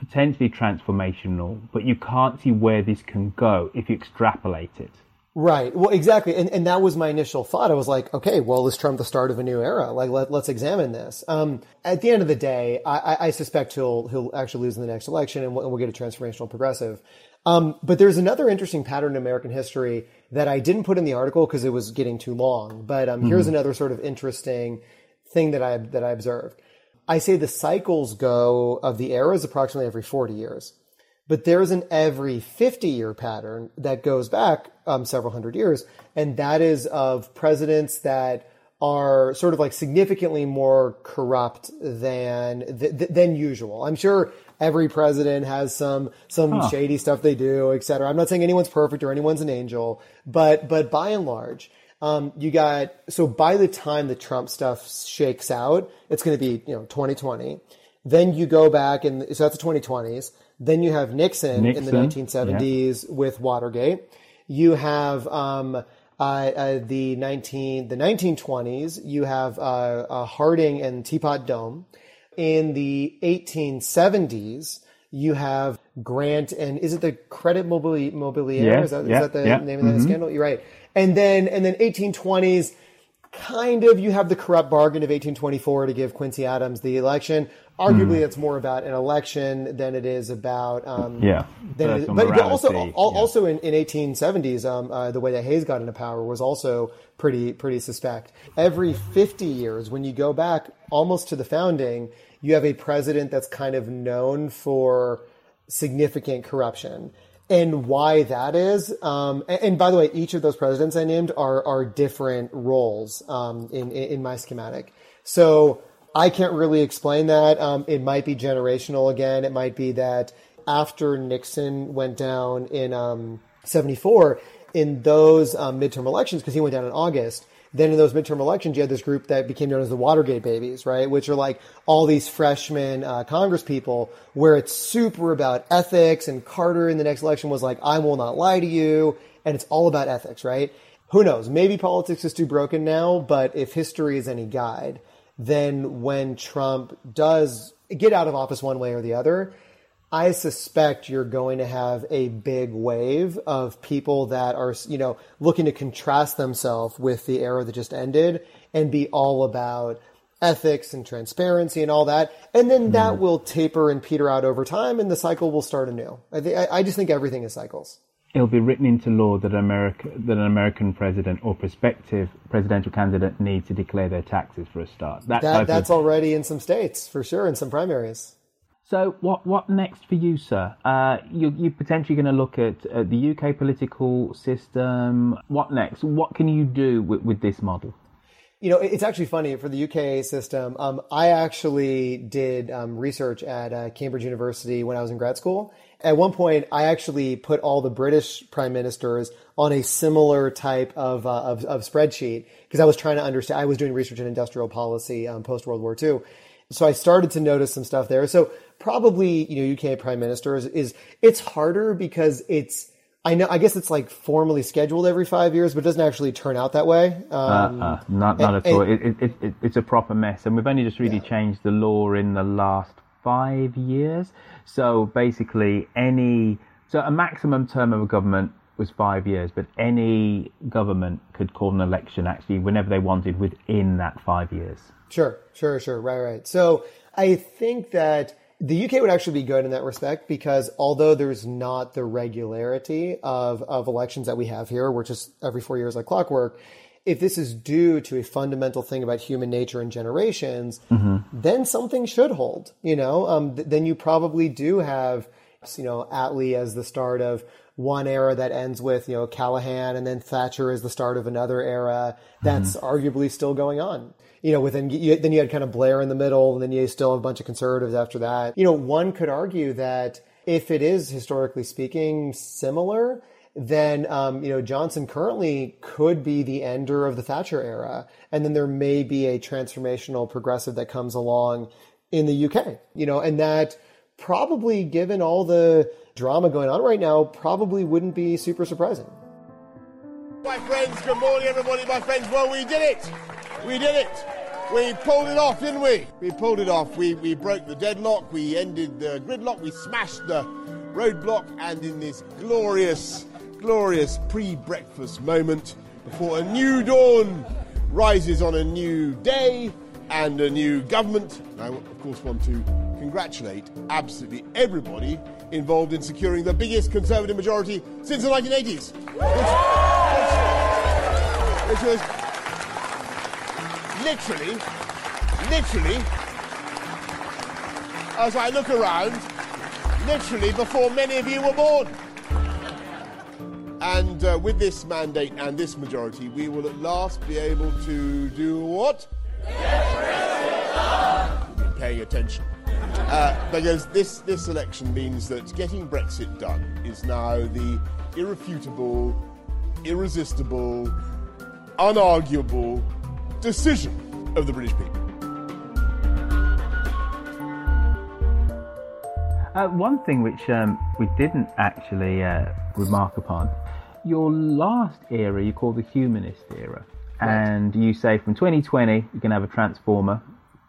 potentially transformational, but you can't see where this can go if you extrapolate it. Right. Well, exactly. And, and that was my initial thought. I was like, okay, well, is Trump the start of a new era? Like, let, us examine this. Um, at the end of the day, I, I, suspect he'll, he'll actually lose in the next election and we'll, and we'll get a transformational progressive. Um, but there's another interesting pattern in American history that I didn't put in the article because it was getting too long. But um, mm-hmm. here's another sort of interesting thing that I, that I observed. I say the cycles go of the eras approximately every 40 years. But there's an every 50 year pattern that goes back um, several hundred years, and that is of presidents that are sort of like significantly more corrupt than th- than usual. I'm sure every president has some some huh. shady stuff they do, et cetera. I'm not saying anyone's perfect or anyone's an angel, but but by and large, um, you got so by the time the Trump stuff shakes out, it's going to be you know 2020. Then you go back and so that's the 2020s. Then you have Nixon, Nixon in the 1970s yeah. with Watergate. You have um, uh, uh, the 19 the 1920s. You have uh, uh, Harding and Teapot Dome. In the 1870s, you have Grant and is it the Credit Mobili- Mobilier? Yeah, is, that, yeah, is that the yeah. name of that mm-hmm. scandal? You're right. And then and then 1820s, kind of you have the corrupt bargain of 1824 to give Quincy Adams the election. Arguably, mm. it's more about an election than it is about um, yeah. Than but, but, also yeah. also in, in 1870s, um, uh, the way that Hayes got into power was also pretty pretty suspect. Every 50 years, when you go back almost to the founding, you have a president that's kind of known for significant corruption and why that is. Um, and, and, by the way, each of those presidents I named are are different roles um, in, in my schematic. So I can't really explain that. Um, it might be generational again. It might be that after Nixon went down in '74, um, in those um, midterm elections, because he went down in August, then in those midterm elections, you had this group that became known as the Watergate babies, right? Which are like all these freshman uh, Congress people where it's super about ethics and Carter in the next election was like, I will not lie to you. And it's all about ethics, right? Who knows? Maybe politics is too broken now, but if history is any guide, then when Trump does get out of office one way or the other, I suspect you're going to have a big wave of people that are, you know, looking to contrast themselves with the era that just ended and be all about ethics and transparency and all that. And then that mm-hmm. will taper and peter out over time and the cycle will start anew. I, th- I just think everything is cycles. It'll be written into law that, America, that an American president or prospective presidential candidate needs to declare their taxes for a start. That, that that's of... already in some states, for sure, in some primaries. So what what next for you, sir? Uh, you you're potentially going to look at, at, the UK political system. What next? What can you do with, with this model? You know, it's actually funny for the UK system. Um, I actually did um, research at uh, Cambridge University when I was in grad school. At one point, I actually put all the British prime ministers on a similar type of uh, of, of, spreadsheet because I was trying to understand. I was doing research in industrial policy um, post World War II, so I started to notice some stuff there. So probably you know UK prime ministers is it's harder because it's I know. I guess it's like formally scheduled every five years, but it doesn't actually turn out that way. Um, uh, uh, not not and, at all. It, it, it, it's a proper mess, and we've only just really yeah. changed the law in the last five years. So basically, any so a maximum term of a government was five years, but any government could call an election actually whenever they wanted within that five years. Sure, sure, sure. Right, right. So I think that the UK would actually be good in that respect because although there's not the regularity of, of elections that we have here, which is every four years like clockwork, if this is due to a fundamental thing about human nature and generations, mm-hmm. then something should hold. You know, um, th- then you probably do have, you know, Attlee as the start of one era that ends with you know Callaghan and then Thatcher is the start of another era that's mm-hmm. arguably still going on you know, within you, then you had kind of Blair in the middle, and then you still have a bunch of conservatives after that. You know, one could argue that if it is historically speaking similar, then um, you know Johnson currently could be the ender of the Thatcher era, and then there may be a transformational progressive that comes along in the UK. You know, and that probably, given all the drama going on right now, probably wouldn't be super surprising. My friends, good morning, everybody. My friends, well, we did it. We did it. We pulled it off, didn't we? We pulled it off. We, we broke the deadlock. We ended the gridlock. We smashed the roadblock. And in this glorious, glorious pre breakfast moment, before a new dawn rises on a new day and a new government, I, of course, want to congratulate absolutely everybody involved in securing the biggest Conservative majority since the 1980s. Which, which, which was literally, literally, as I look around, literally before many of you were born. And uh, with this mandate and this majority, we will at last be able to do what? Paying attention. Uh, because this, this election means that getting Brexit done is now the irrefutable, irresistible, unarguable decision of the British people. Uh, one thing which um, we didn't actually uh, remark upon, your last era you call the humanist era. Right. And you say from 2020 you're going to have a transformer.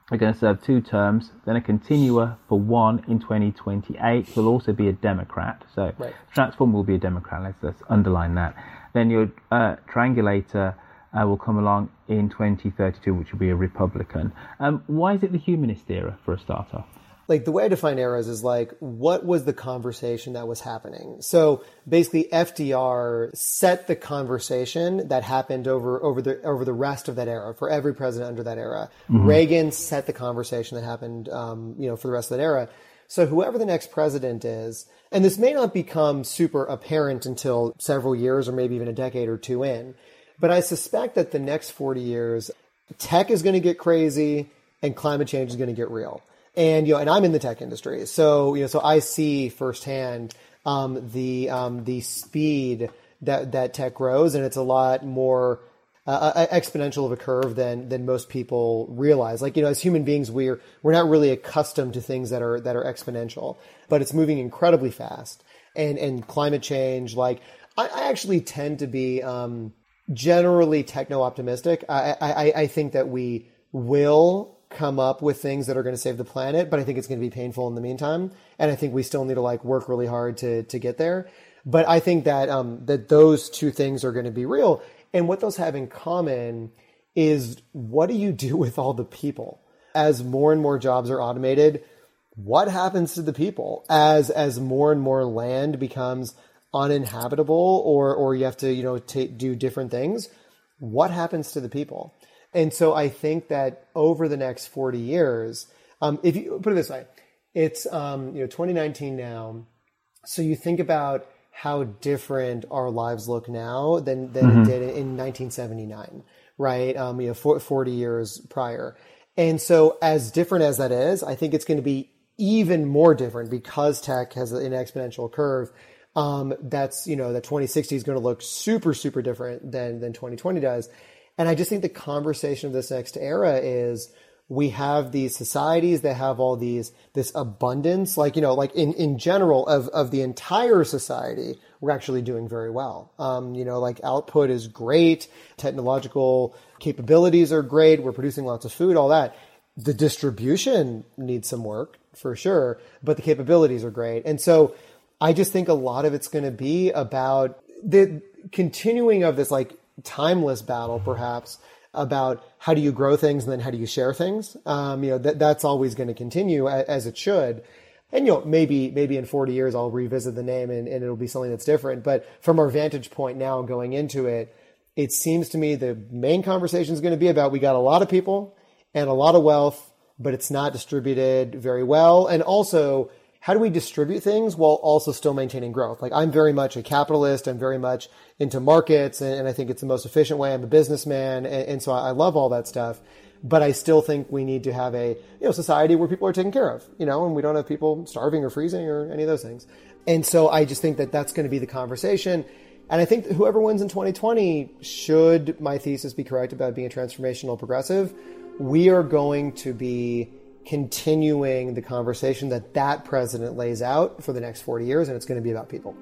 They're going to serve two terms, then a continuer for one in 2028 will also be a Democrat. So right. transformer will be a Democrat. Let's, let's underline that. Then your uh, triangulator uh, will come along in 2032, which will be a Republican. Um, why is it the humanist era for a starter? Like the way I define eras is like what was the conversation that was happening. So basically, FDR set the conversation that happened over over the over the rest of that era for every president under that era. Mm-hmm. Reagan set the conversation that happened, um, you know, for the rest of that era. So whoever the next president is, and this may not become super apparent until several years or maybe even a decade or two in, but I suspect that the next 40 years, tech is going to get crazy and climate change is going to get real. And, you know, and I'm in the tech industry. So, you know, so I see firsthand, um, the, um, the speed that, that tech grows and it's a lot more, uh, uh, exponential of a curve than than most people realize. Like you know, as human beings, we're we're not really accustomed to things that are that are exponential, but it's moving incredibly fast. And and climate change, like I, I actually tend to be um, generally techno optimistic. I, I, I think that we will come up with things that are going to save the planet, but I think it's going to be painful in the meantime. And I think we still need to like work really hard to, to get there. But I think that, um, that those two things are going to be real. And what those have in common is what do you do with all the people? As more and more jobs are automated, what happens to the people? As, as more and more land becomes uninhabitable or or you have to you know t- do different things what happens to the people and so i think that over the next 40 years um, if you put it this way it's um, you know 2019 now so you think about how different our lives look now than than mm-hmm. it did in 1979 right? Um, you know, 40 years prior. And so, as different as that is, I think it's going to be even more different because tech has an exponential curve. Um, that's you know that 2060 is going to look super super different than than 2020 does. And I just think the conversation of this next era is we have these societies that have all these this abundance like you know like in in general of of the entire society we're actually doing very well. Um, you know like output is great. Technological capabilities are great. We're producing lots of food all that. The distribution needs some work for sure but the capabilities are great. And so i just think a lot of it's going to be about the continuing of this like timeless battle perhaps about how do you grow things and then how do you share things. Um, you know, that, that's always going to continue as, as, it should. And, you know, maybe, maybe in 40 years I'll revisit the name and, and it'll be something that's different. But from our vantage point now going into it, it seems to me the main conversation is going to be about we got a lot of people and a lot of wealth, but it's not distributed very well. And also, how do we distribute things while also still maintaining growth? Like I'm very much a capitalist. I'm very much into markets and, and I think it's the most efficient way. I'm a businessman. And, and so I, I love all that stuff. But I still think we need to have a, you know, society where people are taken care of, you know, and we don't have people starving or freezing or any of those things. And so I just think that that's going to be the conversation. And I think whoever wins in 2020 should my thesis be correct about being a transformational progressive, we are going to be continuing the conversation that that president lays out for the next 40 years, and it's going to be about people.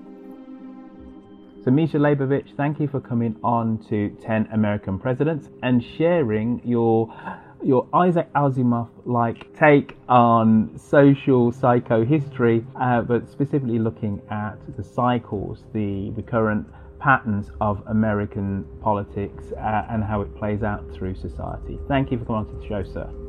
So, Misha Leibovich, thank you for coming on to 10 American Presidents and sharing your your Isaac Asimov like take on social psychohistory, uh, but specifically looking at the cycles, the recurrent patterns of American politics, uh, and how it plays out through society. Thank you for coming on to the show, sir.